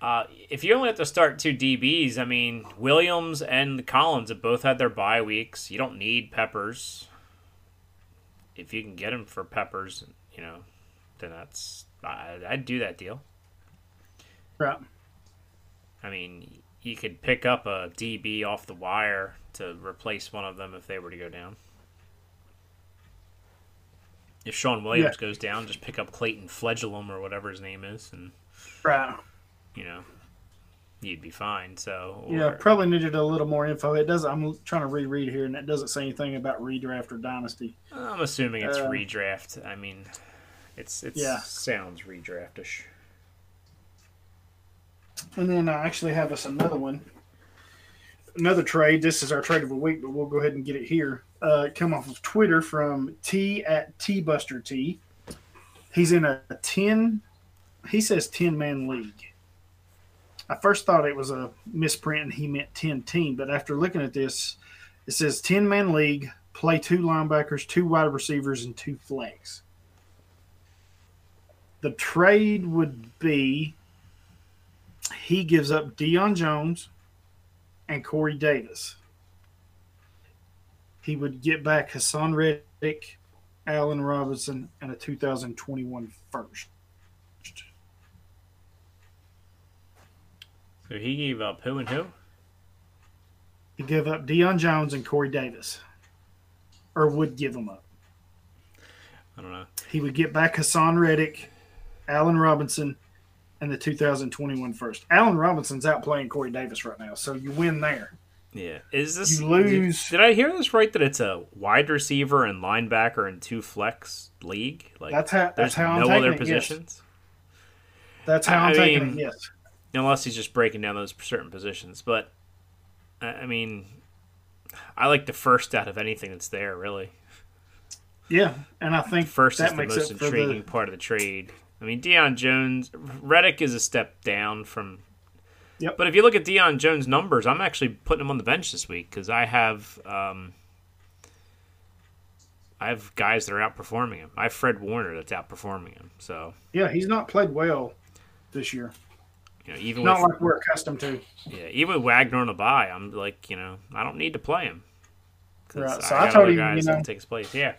Uh, if you only have to start two DBs, I mean Williams and Collins have both had their bye weeks. You don't need Peppers. If you can get him for Peppers, you know, then that's I, I'd do that deal. Right. I mean, you could pick up a DB off the wire to replace one of them if they were to go down. if Shawn Williams goes down, just pick up Clayton Fejedelem or whatever his name is, and Right. you know, you'd be fine. So Yeah, probably needed a little more info. It doesn't. I'm trying to reread here, and it doesn't say anything about redraft or dynasty. I'm assuming it's Uh, redraft. I mean, it's it's Yeah. sounds redraftish. And then I actually have us another one, another trade. This is our trade of the week, but we'll go ahead and get it here. Uh, come off of Twitter from T at T Buster T. He's in a ten. He says ten man league. I first thought it was a misprint and he meant ten team, but after looking at this, it says ten man league. Play two linebackers, two wide receivers, and two flex. The trade would be he gives up Deion Jones and Corey Davis. He would get back Haason Reddick, Allen Robinson, and a 2021 first. So he gave up who and who? He gave up Deion Jones and Corey Davis, or would give them up. I don't know. He would get back Haason Reddick, Allen Robinson, and the 2021 first. Allen Robinson's out playing Corey Davis right now, so you win there. Yeah, is this You lose- Did, did I hear this right? That it's a wide receiver and linebacker and two flex league. Like That's how- that's how I'm no taking other it, yes. positions. That's how I I'm taking mean- it. Yes. Unless he's just breaking down those certain positions. But I I mean, I like the first out of anything that's there. Really, Yeah, and I think first that is the makes most intriguing the part of the trade. I mean, Deion Jones, Reddick is a step down from. Yep. But if you look at Deion Jones' numbers, I'm actually putting him on the bench this week because I have. Um, I have guys that are outperforming him. I have Fred Warner that's outperforming him. So yeah. He's not played well this year. You know, even Not with like we're accustomed to. Yeah, even with Wagner on the bye, I'm like, you know, I don't need to play him. Right, so I got told you, guys you know- takes place. Yeah.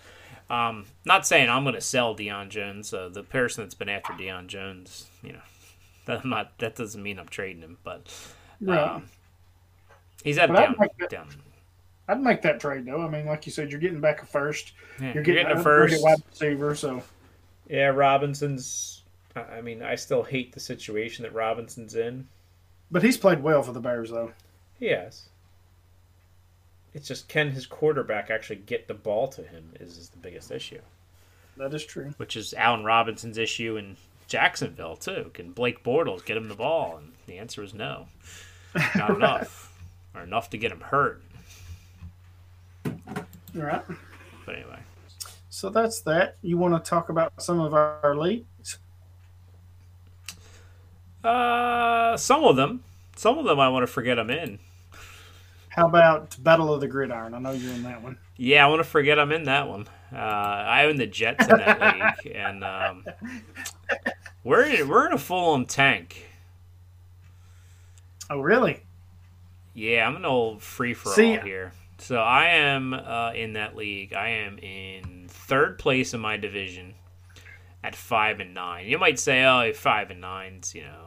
Um, not saying I'm going to sell Deion Jones. Uh, the person that's been after Deion Jones, you know, [LAUGHS] that I'm not. That doesn't mean I'm trading him, but Right. um, he's at But I'd down. that- down. I'd make that trade though. I mean, like you said, you're getting back a first. Yeah, You're getting, a a first. wide receiver. So Yeah, Robinson's. I I mean, I still hate the situation that Robinson's in. but he's played well for the Bears though. Yes. It's just can his quarterback actually get the ball to him is, is the biggest issue. That is true. which is Allen Robinson's issue in Jacksonville too. Can Blake Bortles get him the ball? And the answer is no, not [LAUGHS] enough, or enough to get him hurt. All right. But anyway, So that's that. You want to talk about some of our leagues? Uh, some of them, some of them I want to forget I'm in. How about Battle of the Gridiron? I know you're in that one. Yeah, I want to forget I'm in that one. Uh, I own the Jets in that [LAUGHS] league, and um, we're in, we're in a full on tank. Oh, really? Yeah, I'm an old free for all here. So I am uh, in that league. I am in third place in my division at five and nine. You might say, "Oh, five and nine's," you know.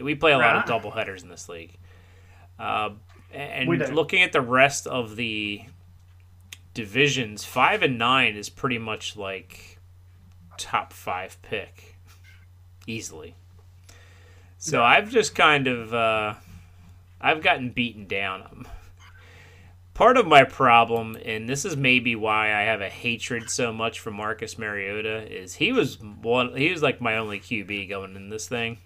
We play a lot of Right. double headers in this league. Uh, and looking at the rest of the divisions, five and nine is pretty much like top five pick, easily. So I've just kind of uh, I've gotten beaten down. Part of my problem, and this is maybe why I have a hatred so much for Marcus Mariota, is he was one. He was like my only QB going in this thing,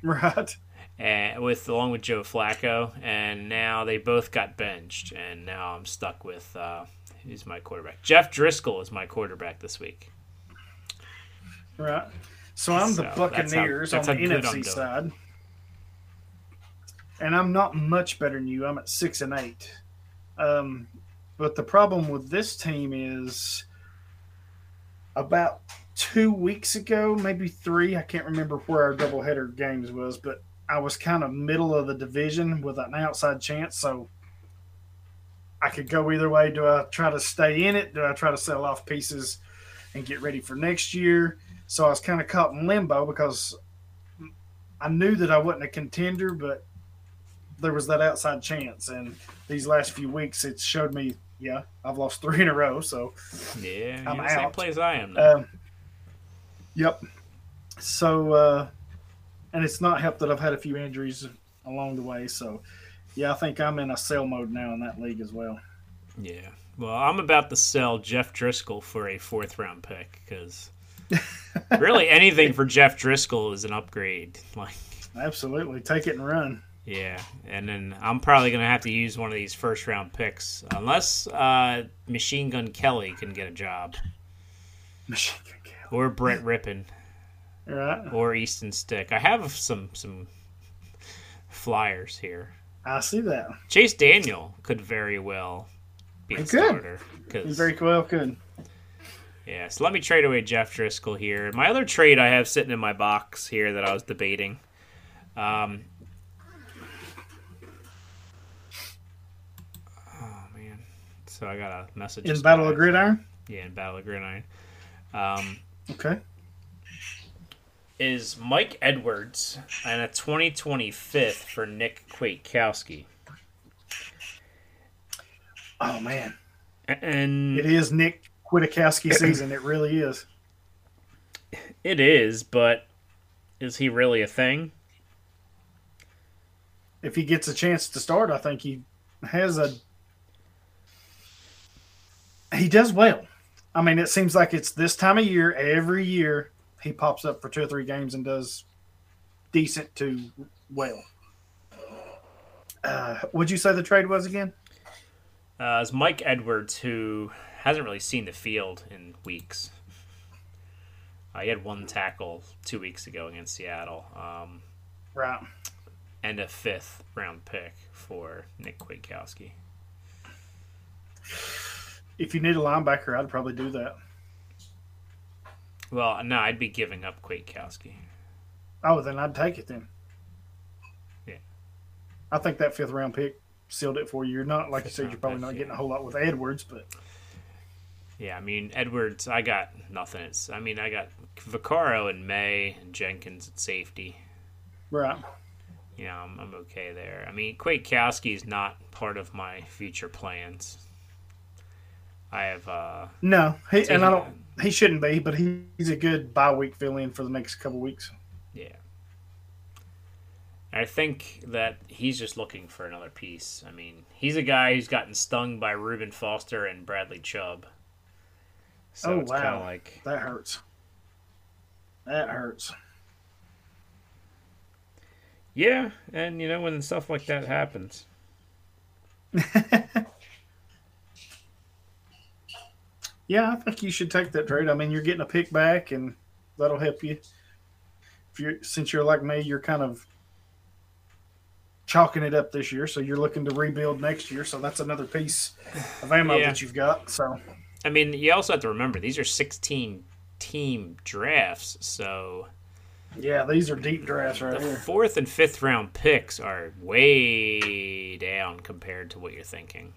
[LAUGHS] Right. and with along with Joe Flacco, and now they both got benched, and now I'm stuck with uh, who's my quarterback? Jeff Driskel is my quarterback this week. Right. So I'm the So, that's how- Buccaneers that's on the NFC side. And I'm not much better than you. I'm at six and eight. Um, but the problem with this team is about two weeks ago, maybe three, I can't remember where our doubleheader games was, but I was kind of middle of the division with an outside chance. So I could go either way. Do I try to stay in it? Do I try to sell off pieces and get ready for next year? So I was kind of caught in limbo because I knew that I wasn't a contender, but there was that outside chance. And these last few weeks, it showed me, yeah, I've lost three in a row. So, Yeah, I'm the same out. place I am. Now. um, yep. So, uh, and it's not helped that I've had a few injuries along the way. So, yeah, I think I'm in a sell mode now in that league as well. yeah. Well, I'm about to sell Jeff Driskel for a fourth round pick because [LAUGHS] really anything for Jeff Driskel is an upgrade. [LAUGHS] Like, Absolutely. Take it and run. yeah, and then I'm probably gonna have to use one of these first round picks unless uh, Machine Gun Kelly can get a job, Machine gun. Or Brett Rypien, Right. or Easton Stick. I have some some flyers here. I see that. Chase Daniel could very well be a He starter. He's 'cause- very well could. yeah, so let me trade away Jeff Driskel here. My other trade I have sitting in my box here that I was debating. Um, oh man, so I got a message In Battle of. Gridiron? Yeah, in Battle of Gridiron. Um, Okay. is Mike Edwards and a 2025th for Nick Kwiatkowski. Oh, man. And It is Nick Kwiatkowski season. It really is. It is, but is he really a thing? If he gets a chance to start, I think he has a. He does well. I mean, it seems like it's this time of year, every year, he pops up for two or three games and does decent to well. Uh, would you say the trade was again? Uh, it's Mike Edwards, who hasn't really seen the field in weeks. Uh, he had one tackle two weeks ago against Seattle, um, Right. and a fifth round pick for Nick Kwiatkowski. If you need a linebacker, I'd probably do that. Well, no, I'd be giving up Kwiatkowski. Oh, then I'd take it then. Yeah. I think that fifth round pick sealed it for you. You're not like you said. You're probably pick, not yeah. getting a whole lot with Edwards, but Yeah, I mean Edwards. I got nothing. It's, I mean, I got Vaccaro and May and Jenkins at safety. right. you know, I'm, I'm okay there. I mean, Kwiatkowski is not part of my future plans. I have, uh, No, he and I don't. He shouldn't be, but he, he's a good bye week fill in for the next couple weeks. yeah. I think that he's just looking for another piece. I mean, he's a guy who's gotten stung by Reuben Foster and Bradley Chubb. So Oh, it's kind wow. of like, That hurts. That hurts. yeah, and you know when stuff like that happens. [LAUGHS] Yeah, I think you should take that trade. I mean, you're getting a pick back, and that'll help you. If you're since you're like me, you're kind of chalking it up this year, so you're looking to rebuild next year. So that's another piece of ammo Yeah. that you've got. So I mean, you also have to remember these are 16 team drafts, so yeah, these are deep drafts right the here. fourth and fifth round picks are way down compared to what you're thinking.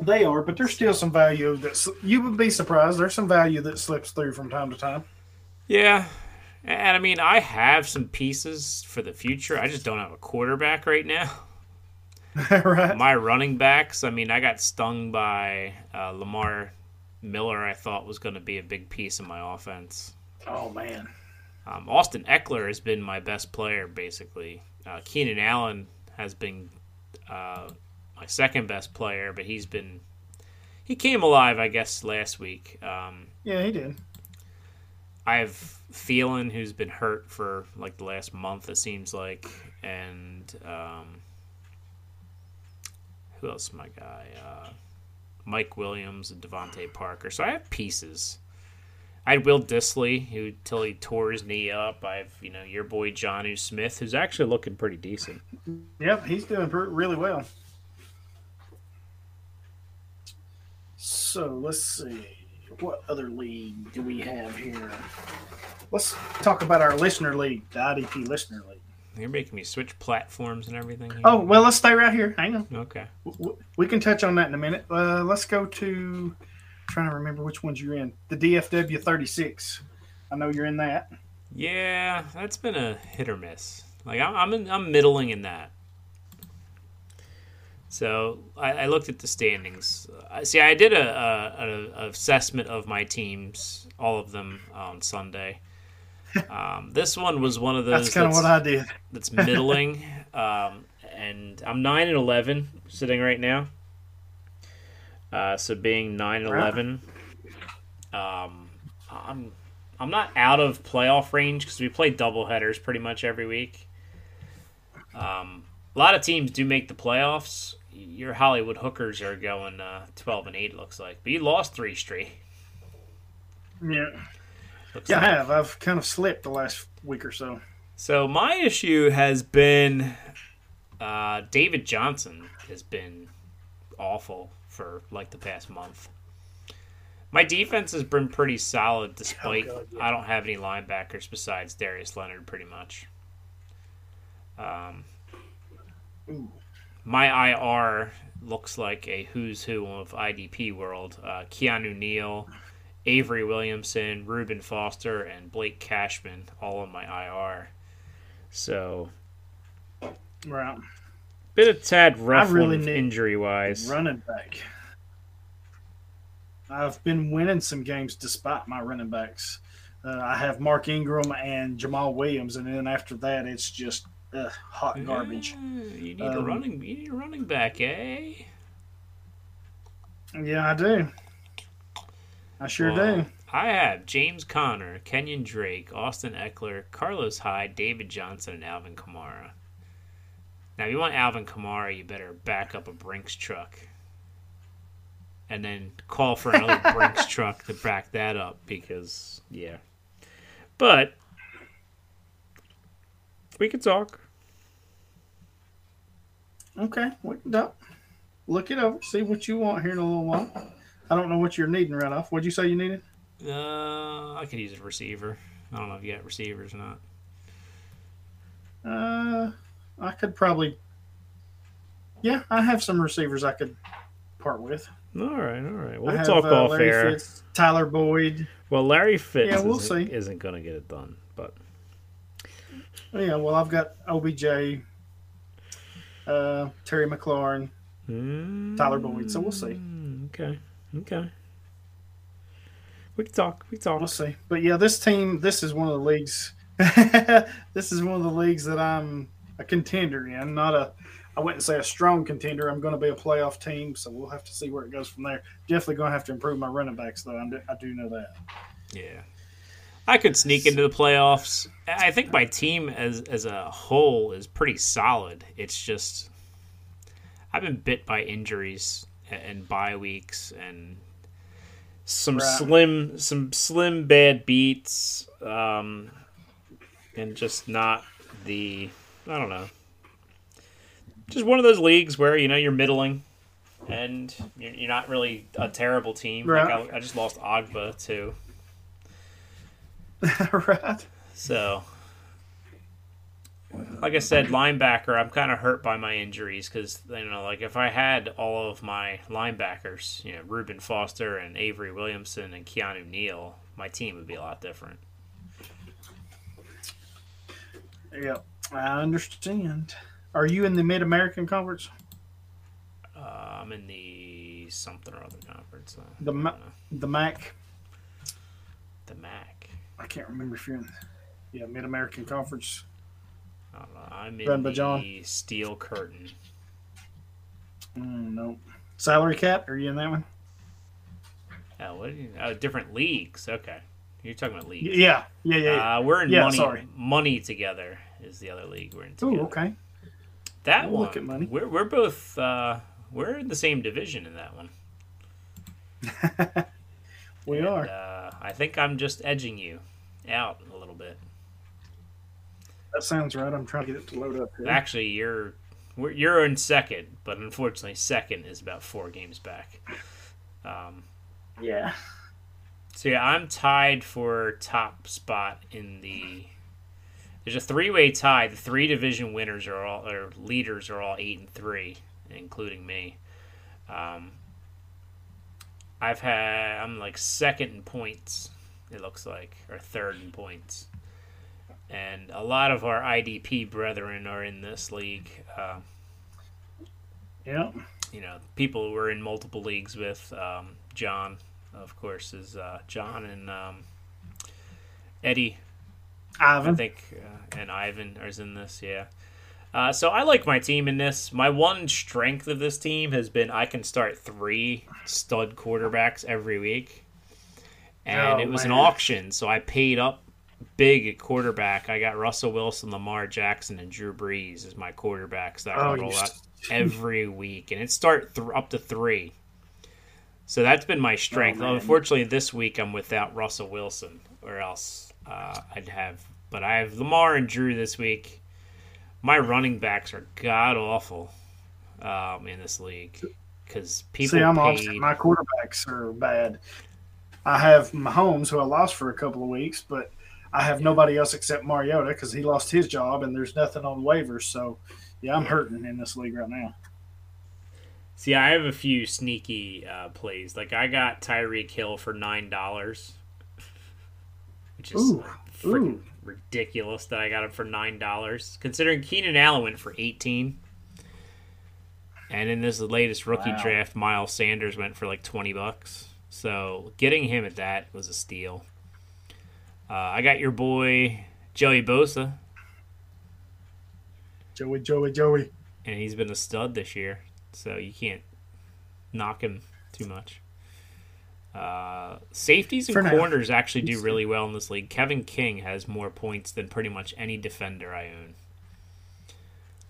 They are, but there's still some value that you would be surprised. There's some value that slips through from time to time. Yeah. And I mean, I have some pieces for the future. I just don't have a quarterback right now. [LAUGHS] right? My running backs, I mean, I got stung by uh, Lamar Miller, I thought was going to be a big piece of my offense. Oh man, Um, Austin Ekeler has been my best player, basically. Uh, Keenan Allen has been uh, my second best player, but he's been. He came alive, I guess, last week. Um, yeah, he did. I have Thielen, who's been hurt for like the last month, it seems like, and um, who else? My guy, uh, Mike Williams and DeVante Parker. So I have pieces. I had Will Dissly, who till he tore his knee up. I have you know your boy Jonnu Smith, who's actually looking pretty decent. Yep, he's doing really well. So let's see. What other league do we have here? Let's talk about our listener league, the IDP listener league. You're making me switch platforms and everything. Here. Oh, well, let's stay right here. Hang on. okay. We can touch on that in a minute. Uh, let's go to, trying to remember which ones you're in. The DFW 36. I know you're in that. Yeah, that's been a hit or miss. Like I'm, I'm, in, I'm middling in that. So I, I looked at the standings. I see. I did a, a, a assessment of my teams, all of them on Sunday. [LAUGHS] Um, this one was one of those That's kind of what I did. that's middling. [LAUGHS] um, and I'm nine and eleven sitting right now. Uh, so being nine and eleven, um, I'm I'm not out of playoff range because we play double headers pretty much every week. Um, a lot of teams do make the playoffs. Your Hollywood Hookers are going uh, twelve and eight. Looks like, but you lost three straight. Yeah. Looks Yeah, I have. I've kind of slipped the last week or so. So my issue has been uh, David Johnson has been awful for like the past month. My defense has been pretty solid despite God, I don't have any linebackers besides Darius Leonard pretty much. Um, Ooh. My IR looks like a who's who of IDP world. Uh, Keanu Neal, Avery Williamson, Reuben Foster, and Blake Cashman all on my IR. So Right. bit of tad rough really need- injury wise. Running back. I've been winning some games despite my running backs. Uh, I have Mark Ingram and Jamaal Williams, and then after that, it's just uh, hot garbage. you need a Um, running. You need a running back, eh? Yeah, I do. I sure Well, do. I have James Conner, Kenyon Drake, Austin Ekeler, Carlos Hyde, David Johnson, and Alvin Kamara. Now, if you want Alvin Kamara, you better back up a Brinks truck. And then call for another [LAUGHS] Brinks truck to back that up because, yeah. But, we can talk. Okay, we can do- look it over, see what you want here in a little while. I don't know what you're needing right off. What'd you say you needed? Uh, I could use a receiver. I don't know if you got receivers or not. Uh, I could probably. Yeah, I have some receivers I could part with. All right, all right. I We'll have, talk uh, off Larry air. Fitz, Tyler Boyd. Well, Larry Fitz Yeah, we'll isn't, see. isn't going to get it done, but Yeah, well, I've got OBJ, uh, Terry McLaurin, Tyler Boyd. So we'll see. Okay, okay. We can talk. We can talk. We'll see. But yeah, this team, this is one of the leagues. [LAUGHS] this is one of the leagues that I'm a contender in. Not a, I wouldn't say a strong contender. I'm going to be a playoff team, so we'll have to see where it goes from there. Definitely going to have to improve my running backs, though. I'm, I do know that. Yeah, I could sneak into the playoffs. I think my team as as a whole is pretty solid. It's just I've been bit by injuries and- bye weeks and some Right. slim some slim bad beats um and just not the I don't know. Just one of those leagues where you know you're middling and you're, not really a terrible team. Like I, I just lost Ogbah too. [LAUGHS] right? So, like I said, linebacker, I'm kind of hurt by my injuries because you know, like if I had all of my linebackers, you know, Reuben Foster and Avery Williamson and Keanu Neal, my team would be a lot different. Yeah, I understand. Are you in the Mid American Conference? Uh, I'm in the something or other conference. Uh, The Ma- The MAC? the MAC. I can't remember if you're in. Yeah, Mid American Conference. I don't know. I'm Run in by the John. Steel Curtain. Mm, no. Salary cap? Are you in that one? Oh, what? You, oh, different leagues. Okay, you're talking about leagues. Yeah, yeah, yeah. yeah. Uh, we're in Yeah, money. sorry. Money together is the other league we're in together. Ooh, okay. That We'll one. look at money. We're we're both uh, we're in the same division in that one. [LAUGHS] We And, are. Uh, I think I'm just edging you out a little bit. That sounds right. I'm trying to get it to load up here. Actually, you're you're in second, but unfortunately, second is about four games back. Um, Yeah. so yeah, I'm tied for top spot in the. There's a three-way tie. The three division winners are all or leaders are all eight and three, including me. Um, I've had I'm like second in points. It looks like or third in points, and a lot of our IDP brethren are in this league. Uh, Yeah. You know, people we're in multiple leagues with. Um, John, of course, is uh, John and um, Eddie I think, uh, and Ivan is in this. Yeah. Uh, so I like my team in this. My one strength of this team has been I can start three stud quarterbacks every week, and Oh, it was an auction, so I paid up big at quarterback. I got Russell Wilson, Lamar Jackson, and Drew Brees as my quarterbacks that Oh, roll out [LAUGHS] every week, and it start th- up to three. So that's been my strength. Oh. Unfortunately, this week I'm without Russell Wilson, or else uh, I'd have. But I have Lamar and Drew this week. My running backs are god awful um, in this league because people See, I'm paid. opposite. My quarterbacks are bad. I have Mahomes, who I lost for a couple of weeks, but I have nobody else except Mariota because he lost his job, and there's nothing on waivers. So, yeah, I'm hurting in this league right now. See, I have a few sneaky uh, plays. Like I got Tyreek Hill for nine dollars, which is Ooh, freaking ooh. ridiculous that I got him for nine dollars. Considering Keenan Allen went for eighteen, and in this latest rookie Wow. draft, Miles Sanders went for like twenty bucks. So getting him at that was a steal. Uh, I got your boy Joey Bosa, Joey, Joey, Joey. and he's been a stud this year, so you can't knock him too much. Uh, safeties and For now. corners actually do really well in this league. Kevin King has more points than pretty much any defender I own.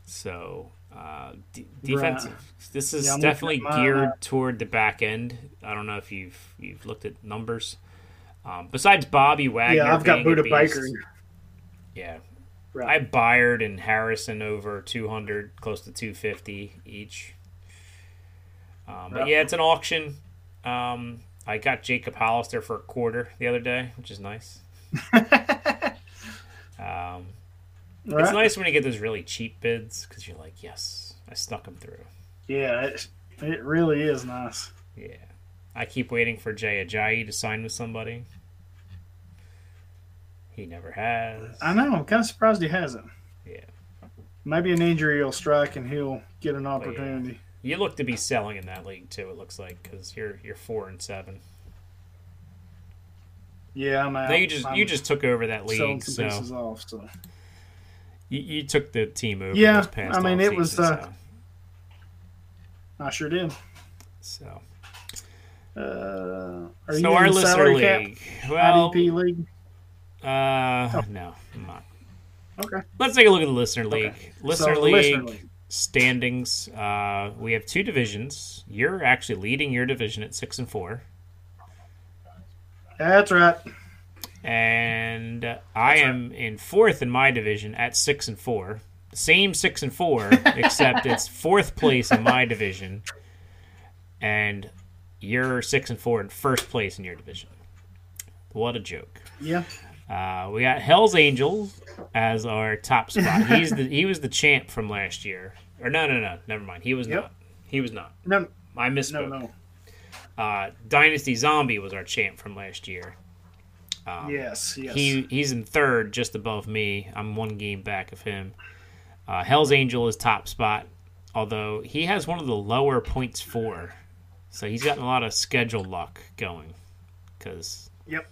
So, uh, d- defensive. This is Yeah, definitely geared toward the back end. I don't know if you've you've looked at numbers. Um, besides Bobby Wagner, yeah, I've got being a Budda beast- Baker. Yeah, I Right. have Byard and Harrison over 200, close to 250 each. Um, but yeah, it's an auction. Um, I got Jacob Hollister for a quarter the other day, which is nice. [LAUGHS] Um, It's Right? nice when you get those really cheap bids because you're like, yes, I stuck them through. Yeah, it, it really is nice. Yeah. I keep waiting for Jay Ajayi to sign with somebody. He never has. I know. I'm kind of surprised he hasn't. Yeah. Maybe an injury will strike and he'll get an opportunity. You look to be selling in that league too. It looks like because you're you're four and seven. Yeah, I'm out. You just I'm you just took over that league, so off. So you, you took the team over. Yeah, I mean, it was, offseason, uh, I sure did. so. Uh, are So, you our listener cap league. Well, IDP league? uh, no, I'm not. Okay. Let's take a look at the listener league. Listener, So, league listener league. standings. Uh, we have two divisions. You're actually leading your division at six and four, That's right. And I am in fourth in my division at six and four. Same six and four, [LAUGHS] except it's fourth place in my division, and you're six and four in first place in your division. What a joke! Yeah. Uh, we got Hell's Angels as our top spot. He's the he was the champ from last year. Or no, no, no, never mind. He was Yep. not. He was not. No, I no, no. Uh, Dynasty Zombie was our champ from last year. Yes, yes. He he's in third, just above me. I'm one game back of him. Uh, Hell's Angel is top spot, although he has one of the lower points for, so he's gotten a lot of schedule luck going. Because Yep.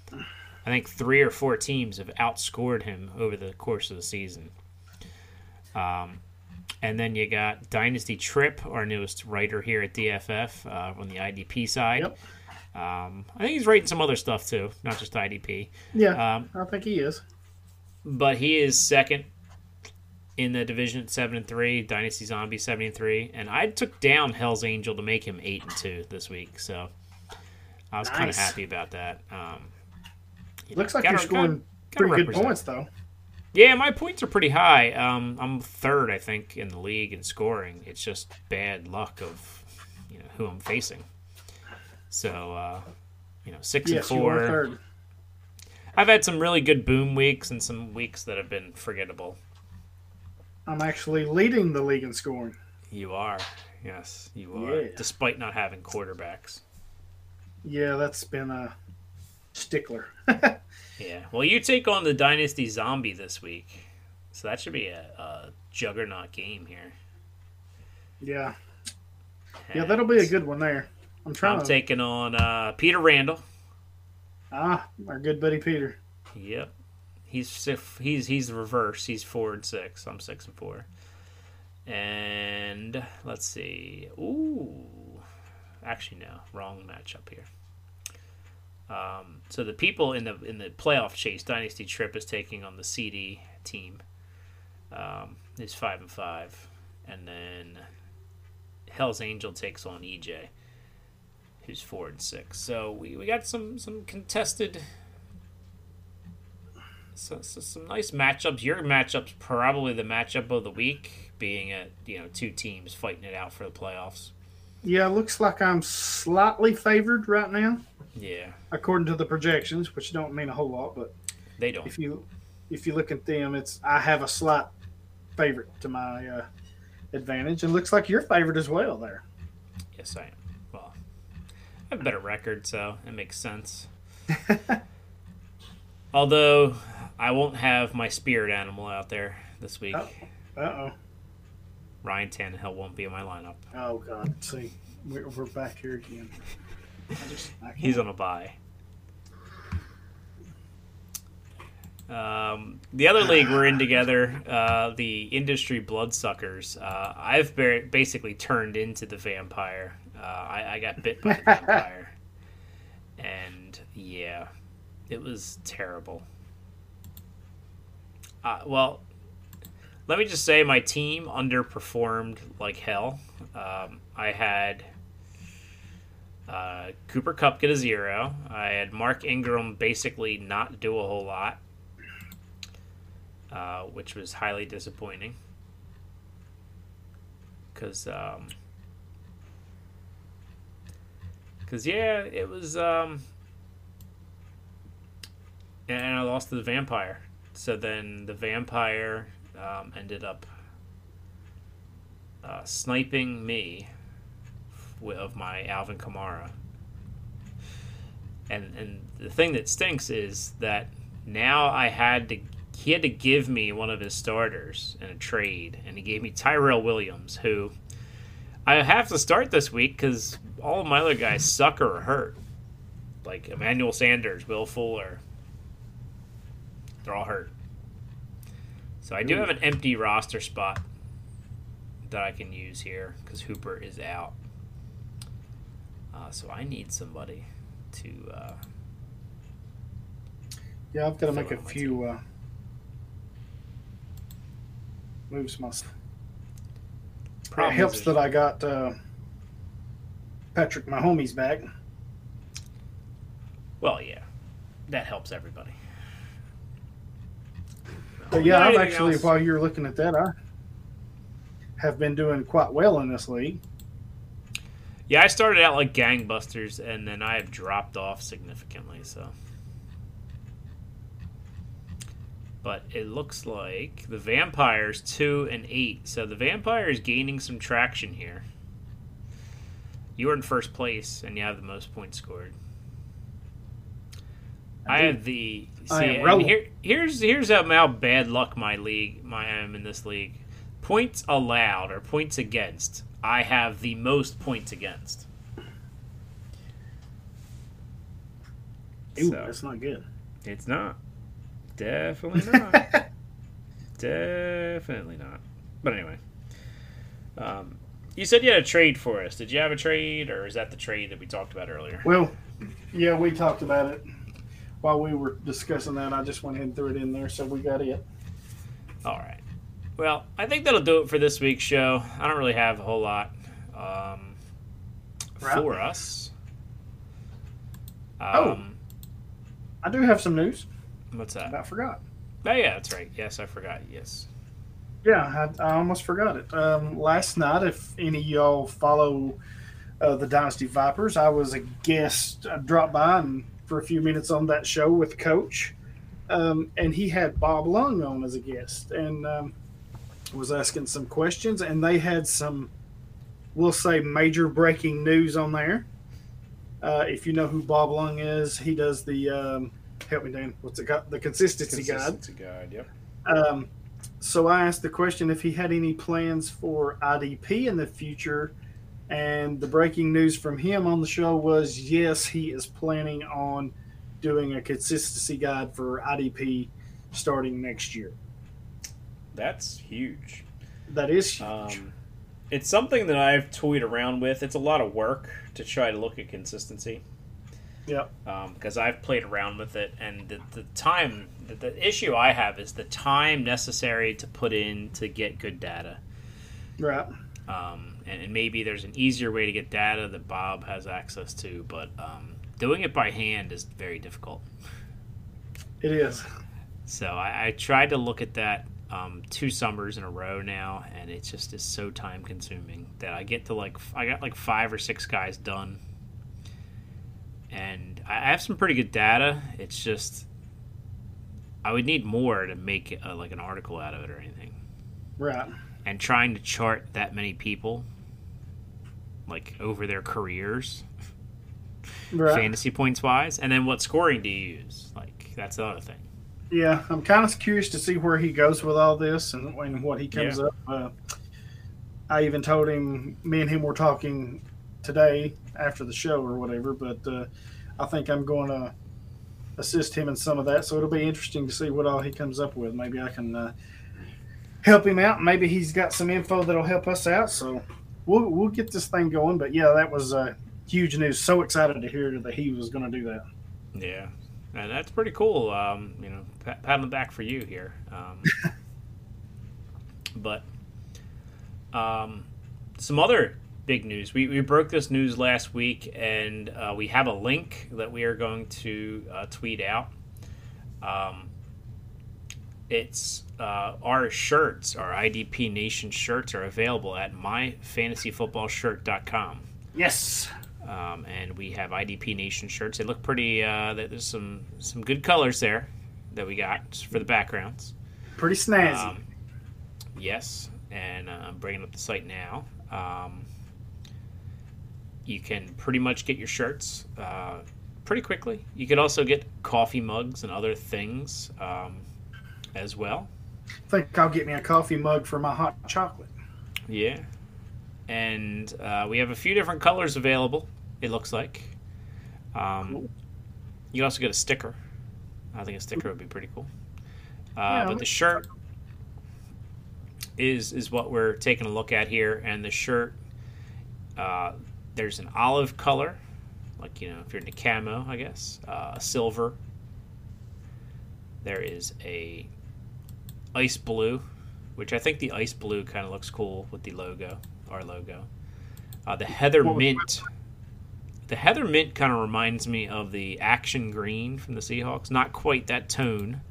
I think three or four teams have outscored him over the course of the season. Um, and then you got Dynasty Trip, our newest writer here at DFF uh, on the IDP side. Yep. Um, I think he's writing some other stuff too, not just IDP. Yeah, Um, I think he is. but he is second in the division at seven and three. Dynasty Zombie seven and three, and I took down Hell's Angel to make him eight and two this week. So I was kind of happy about that. Um, you Looks know, like gotta- you're scoring gotta- gotta pretty good points, though. Yeah, my points are pretty high. Um, I'm third, I think, in the league in scoring. It's just bad luck of you know who I'm facing. So uh, you know, six Yes, and four. I've had some really good boom weeks and some weeks that have been forgettable. I'm actually leading the league in scoring. You are. Yes, you are. Yeah. Despite not having quarterbacks. Yeah, that's been a stickler. [LAUGHS] Yeah. Well, you take on the Dynasty Zombie this week. So that should be a, a juggernaut game here. yeah. Yeah, that'll be a good one there. I'm trying I'm to taking on uh, Peter Randall. ah our good buddy Peter. Yep. He's he's he's the reverse. He's four and six. I'm six and four. And let's see. Ooh, actually no, wrong matchup here. Um, so the people in the in the playoff chase dynasty trip is taking on the CD team. Um, is five and five, and then Hell's Angel takes on EJ, who's four and six. So we, we got some some contested so, so some nice matchups. Your matchup's probably the matchup of the week, being at you know two teams fighting it out for the playoffs. Yeah, looks like I'm slightly favored right now, Yeah, according to the projections, which don't mean a whole lot, but they don't. if you if you look at them, it's I have a slight favorite to my uh, advantage, and looks like you're favored as well there. Yes, I am. Well, I have a better record, so it makes sense. [LAUGHS] Although I won't have my spirit animal out there this week. Uh oh. Ryan Tannehill won't be in my lineup. Oh God. See, we're, we're back here again. I [LAUGHS] just, I. He's on a bye. Um, the other league we're in together, uh, the industry bloodsuckers. Uh, I've ba- basically turned into the vampire. Uh, I, I got bit by the vampire, [LAUGHS] and yeah, it was terrible. Uh, well, let me just say my team underperformed like hell. Um, I had uh, Cooper Kupp get a zero. I had Mark Ingram basically not do a whole lot, uh, which was highly disappointing. Because, um, cause yeah, it was, um, and I lost to the vampire. So then the vampire um, ended up uh, sniping me of my Alvin Kamara. And and the thing that stinks is that now I had to he had to give me one of his starters in a trade, and he gave me Tyrell Williams, who I have to start this week because all of my other guys suck or hurt, like Emmanuel Sanders, Will Fuller. They're all hurt. So I do have an empty roster spot that I can use here because Hooper is out. Uh, so I need somebody to. Uh, Yeah, I've got to make a few uh, moves myself. It helps that I got uh, Patrick Mahomes, back. Well, yeah, that helps everybody. But yeah, I've anything actually, else? while you're looking at that, I have been doing quite well in this league. Yeah, I started out like gangbusters, and then I have dropped off significantly. So, but it looks like the vampires two and eight. So the vampire is gaining some traction here. You are in first place, and you have the most points scored. I, do. have the see, I here, here's here's how, how bad luck my league my I am in this league. Points allowed or points against. I have the most points against. Ooh, So- that's not good. It's not. Definitely [LAUGHS] not. Definitely not. But anyway. Um, you said you had a trade for us. Did you have a trade, or is that the trade that we talked about earlier? Well, yeah, we talked about it while we were discussing that. I just went ahead and threw it in there, so we got it. All right. Well, I think that'll do it for this week's show. I don't really have a whole lot um, Right. for us. Oh. Um, I do have some news. What's that? I forgot. Oh, yeah, that's right. Yes, I forgot. Yes. Yeah, I, I almost forgot it. Um, last night, if any of y'all follow uh, the Dynasty Vipers, I was a guest. I dropped by and for a few minutes on that show with Coach, um, and he had Bob Lung on as a guest, and um, was asking some questions, and they had some, we'll say, major breaking news on there. Uh, if you know who Bob Lung is, he does the um, help me, Dan. What's it called? The consistency, guide. Consistency guide. Yep. Um, so I asked the question if he had any plans for IDP in the future, And the breaking news from him on the show was yes, he is planning on doing a consistency guide for IDP starting next year. That's huge. That is huge. Um, it's something that I've toyed around with. It's a lot of work to try to look at consistency. Yep. because I've played around with it, and the, the time, the, the issue I have is the time necessary to put in to get good data. Right. Um, and, and maybe there's an easier way to get data that Bob has access to, but um, doing it by hand is very difficult. It is. So I, I tried to look at that um, two summers in a row now, and it just is so time consuming that I get to like I got like five or six guys done, and I have some pretty good data. It's just I would need more to make uh, like an article out of it or anything, Right. and trying to chart that many people like over their careers Right. fantasy points wise and then what scoring do you use like that's the other thing Yeah, I'm kind of curious to see where he goes with all this and, and what he comes Yeah. up. Uh, I even told him, me and him were talking today after the show or whatever, but uh, I think I'm going to assist him in some of that. So it'll be interesting to see what all he comes up with. Maybe I can uh, help him out. Maybe he's got some info that'll help us out. So we'll, we'll get this thing going. But yeah, that was uh, huge news. So excited to hear that he was going to do that. Yeah, and that's pretty cool. Um, you know, pat, pat on the back for you here. Um, [LAUGHS] but um, some other big news. We, we broke this news last week, and uh, we have a link that we are going to uh, tweet out. Um, it's uh, our shirts, our IDP Nation shirts, are available at myfantasyfootballshirt.com. Yes. um, and we have IDP Nation shirts. They look pretty. Uh, there's some some good colors there that we got for the backgrounds. Pretty snazzy. Um, yes, and uh, I'm bringing up the site now. Um, you can pretty much get your shirts uh, pretty quickly. You could also get coffee mugs and other things um, as well. I think I'll get me a coffee mug for my hot chocolate. Yeah. And uh, we have a few different colors available, it looks like. Um, Cool. You also get a sticker. I think a sticker would be pretty cool. Uh, Yeah, but the shirt is is what we're taking a look at here, and the shirt uh, there's an olive color, like you know if you're into camo, I guess, uh, silver. There is a ice blue, which I think the ice blue kind of looks cool with the logo, our logo. Uh, the heather mint. The heather mint kind of reminds me of the action green from the Seahawks. Not quite that tone.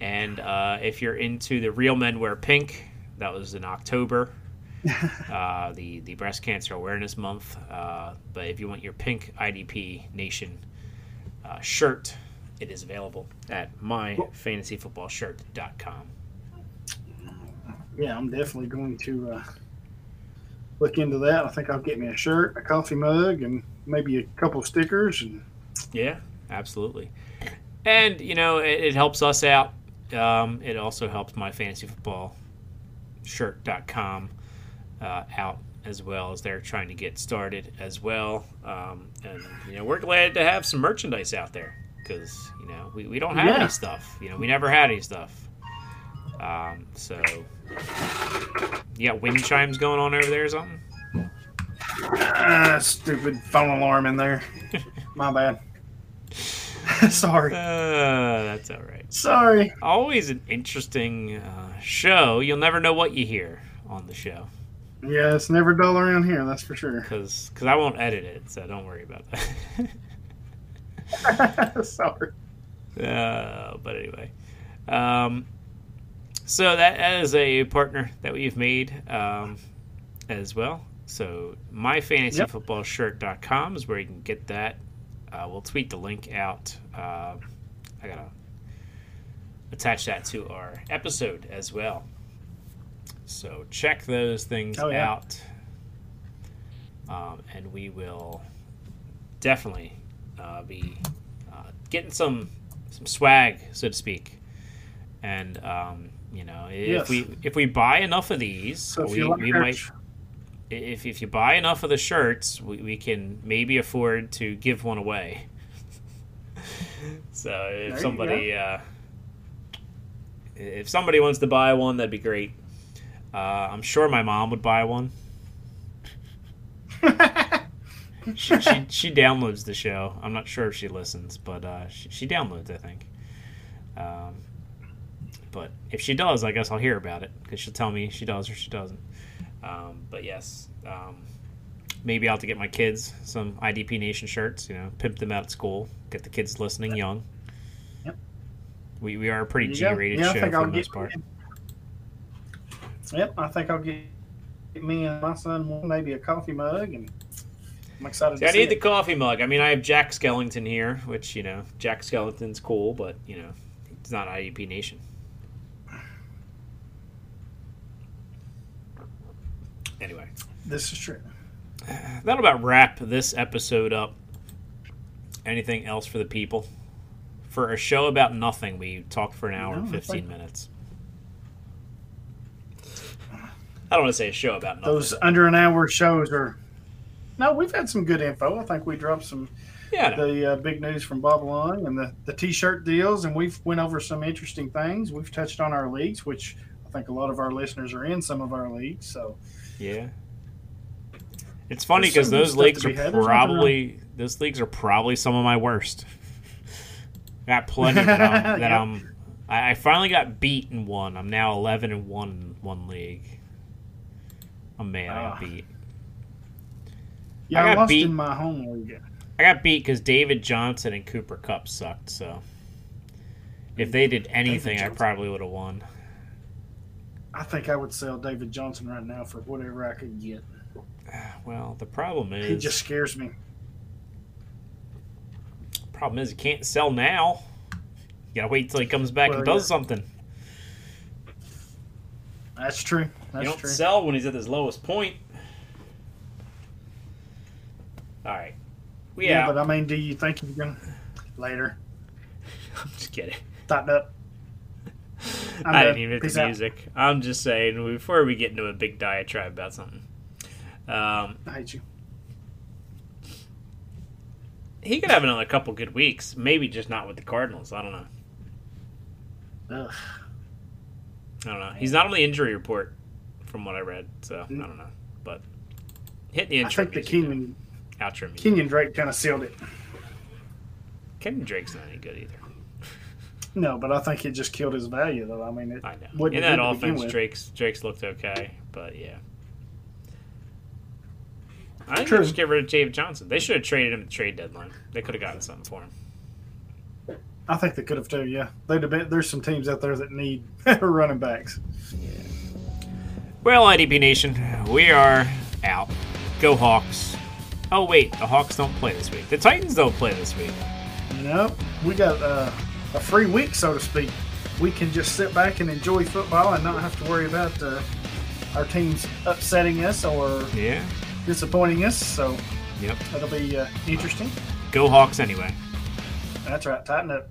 And uh, if you're into the real men wear pink, that was in October, [LAUGHS] uh, the the breast cancer awareness month. Uh, but if you want your pink IDP Nation uh, shirt, it is available at myfantasyfootballshirt.com. Yeah, I'm definitely going to uh, look into that. I think I'll get me a shirt, a coffee mug, and maybe a couple of stickers. And Yeah, absolutely. And you know, it, it helps us out. Um, it also helps my fantasy football shirt.com uh, out as well as they're trying to get started as well. Um, and you know, we're glad to have some merchandise out there because you know we, we don't have Yeah. any stuff. You know, we never had any stuff. Um, so you got wind chimes going on over there or something? ah, stupid phone alarm in there. [LAUGHS] My bad. [LAUGHS] Sorry. Uh, that's all right. Sorry. always an interesting uh, show. You'll never know what you hear on the show Yeah, it's never dull around here. That's for sure. [LAUGHS] because I won't edit it, so don't worry about that. [LAUGHS] Sorry. uh, but anyway, um, so that, that is a partner that we've made um, as well. So myfantasyfootballshirt.com is where you can get that. Uh, we'll tweet the link out. Uh, I gotta attach that to our episode as well. So check those things Oh, yeah. out, um, and we will definitely uh, be uh, getting some some swag, so to speak. And um, you know, if Yes. we if we buy enough of these, So if we, like we might if if you buy enough of the shirts, we, we can maybe afford to give one away. [LAUGHS] so if you somebody uh, if somebody wants to buy one, that'd be great. Uh, I'm sure my mom would buy one. [LAUGHS] she, she she downloads the show. I'm not sure if she listens, but uh, she, she downloads, I think. Um, but if she does, I guess I'll hear about it because she'll tell me she does or she doesn't. Um, but yes, um, maybe I'll have to get my kids some IDP Nation shirts. You know, pimp them out at school, get the kids listening young. Yep. We, we are a pretty There you go. G-rated Yeah, show for the most part. Yep, I think I'll get me and my son one, maybe a coffee mug, and I'm excited See, I need the coffee mug. I mean, I have Jack Skellington here, which you know, Jack Skellington's cool, but you know, it's not IDP Nation. Anyway, This is true. that'll about wrap this episode up. Anything else for the people? For a show about nothing, we talked for an hour No, and I think- fifteen minutes. I don't want to say a show about nothing. Those under an hour shows are. No, we've had some good info. I think we dropped some yeah, the uh, big news from Bob Lung and the, the t-shirt deals, and we've went over some interesting things. We've touched on our leagues, which I think a lot of our listeners are in some of our leagues. So Yeah. It's funny because those leagues are. Probably those leagues are probably some of my worst. got plenty that I'm, [LAUGHS] that Yep. I'm I, I finally got beat in one. I'm now eleven and one in one league. Oh, I'm mad I got beat. yeah, I I, got lost beat. in my home league. I got beat because David Johnson and Cooper Kupp sucked. So if they did anything, I probably would have won. I think I would sell David Johnson right now for whatever I could get. [SIGHS] Well, the problem is He just scares me. problem is you can't sell now. You gotta wait till he comes back and does yeah. something. That's true. That's you don't true. sell when he's at his lowest point. All right, we yeah, out. but I mean, do you think you're gonna later? [LAUGHS] I'm just kidding. Tighten up. [LAUGHS] I'm I didn't even hit Peace the out. music. I'm just saying before we get into a big diatribe about something. Um, I hate you. he could have another couple good weeks. Maybe just not with the Cardinals. I don't know. Ugh. I don't know. He's not on the injury report, from what I read. So I mm. don't know. But hit the injury I think the. Kenyon outro music. Kenyon Drake kind of sealed it. Kenyon Drake's not any good either. No, but I think it just killed his value, though. I mean, it I know. In that offense. Drake's Drake's looked okay, but yeah. I think True. they just get rid of Dave Johnson. They should have traded him at the trade deadline. They could have gotten something for him. I think they could have too. Yeah, they'd have been. There's some teams out there that need [LAUGHS] running backs. Yeah. Well, IDP Nation, we are out. Go Hawks. Oh wait, the Hawks don't play this week. The Titans don't play this week. Nope, we got uh, a free week, so to speak. We can just sit back and enjoy football and not have to worry about uh, our teams upsetting us or Yeah. disappointing us. So Yep. that'll be uh, interesting. Go Hawks anyway. That's right. Tighten up.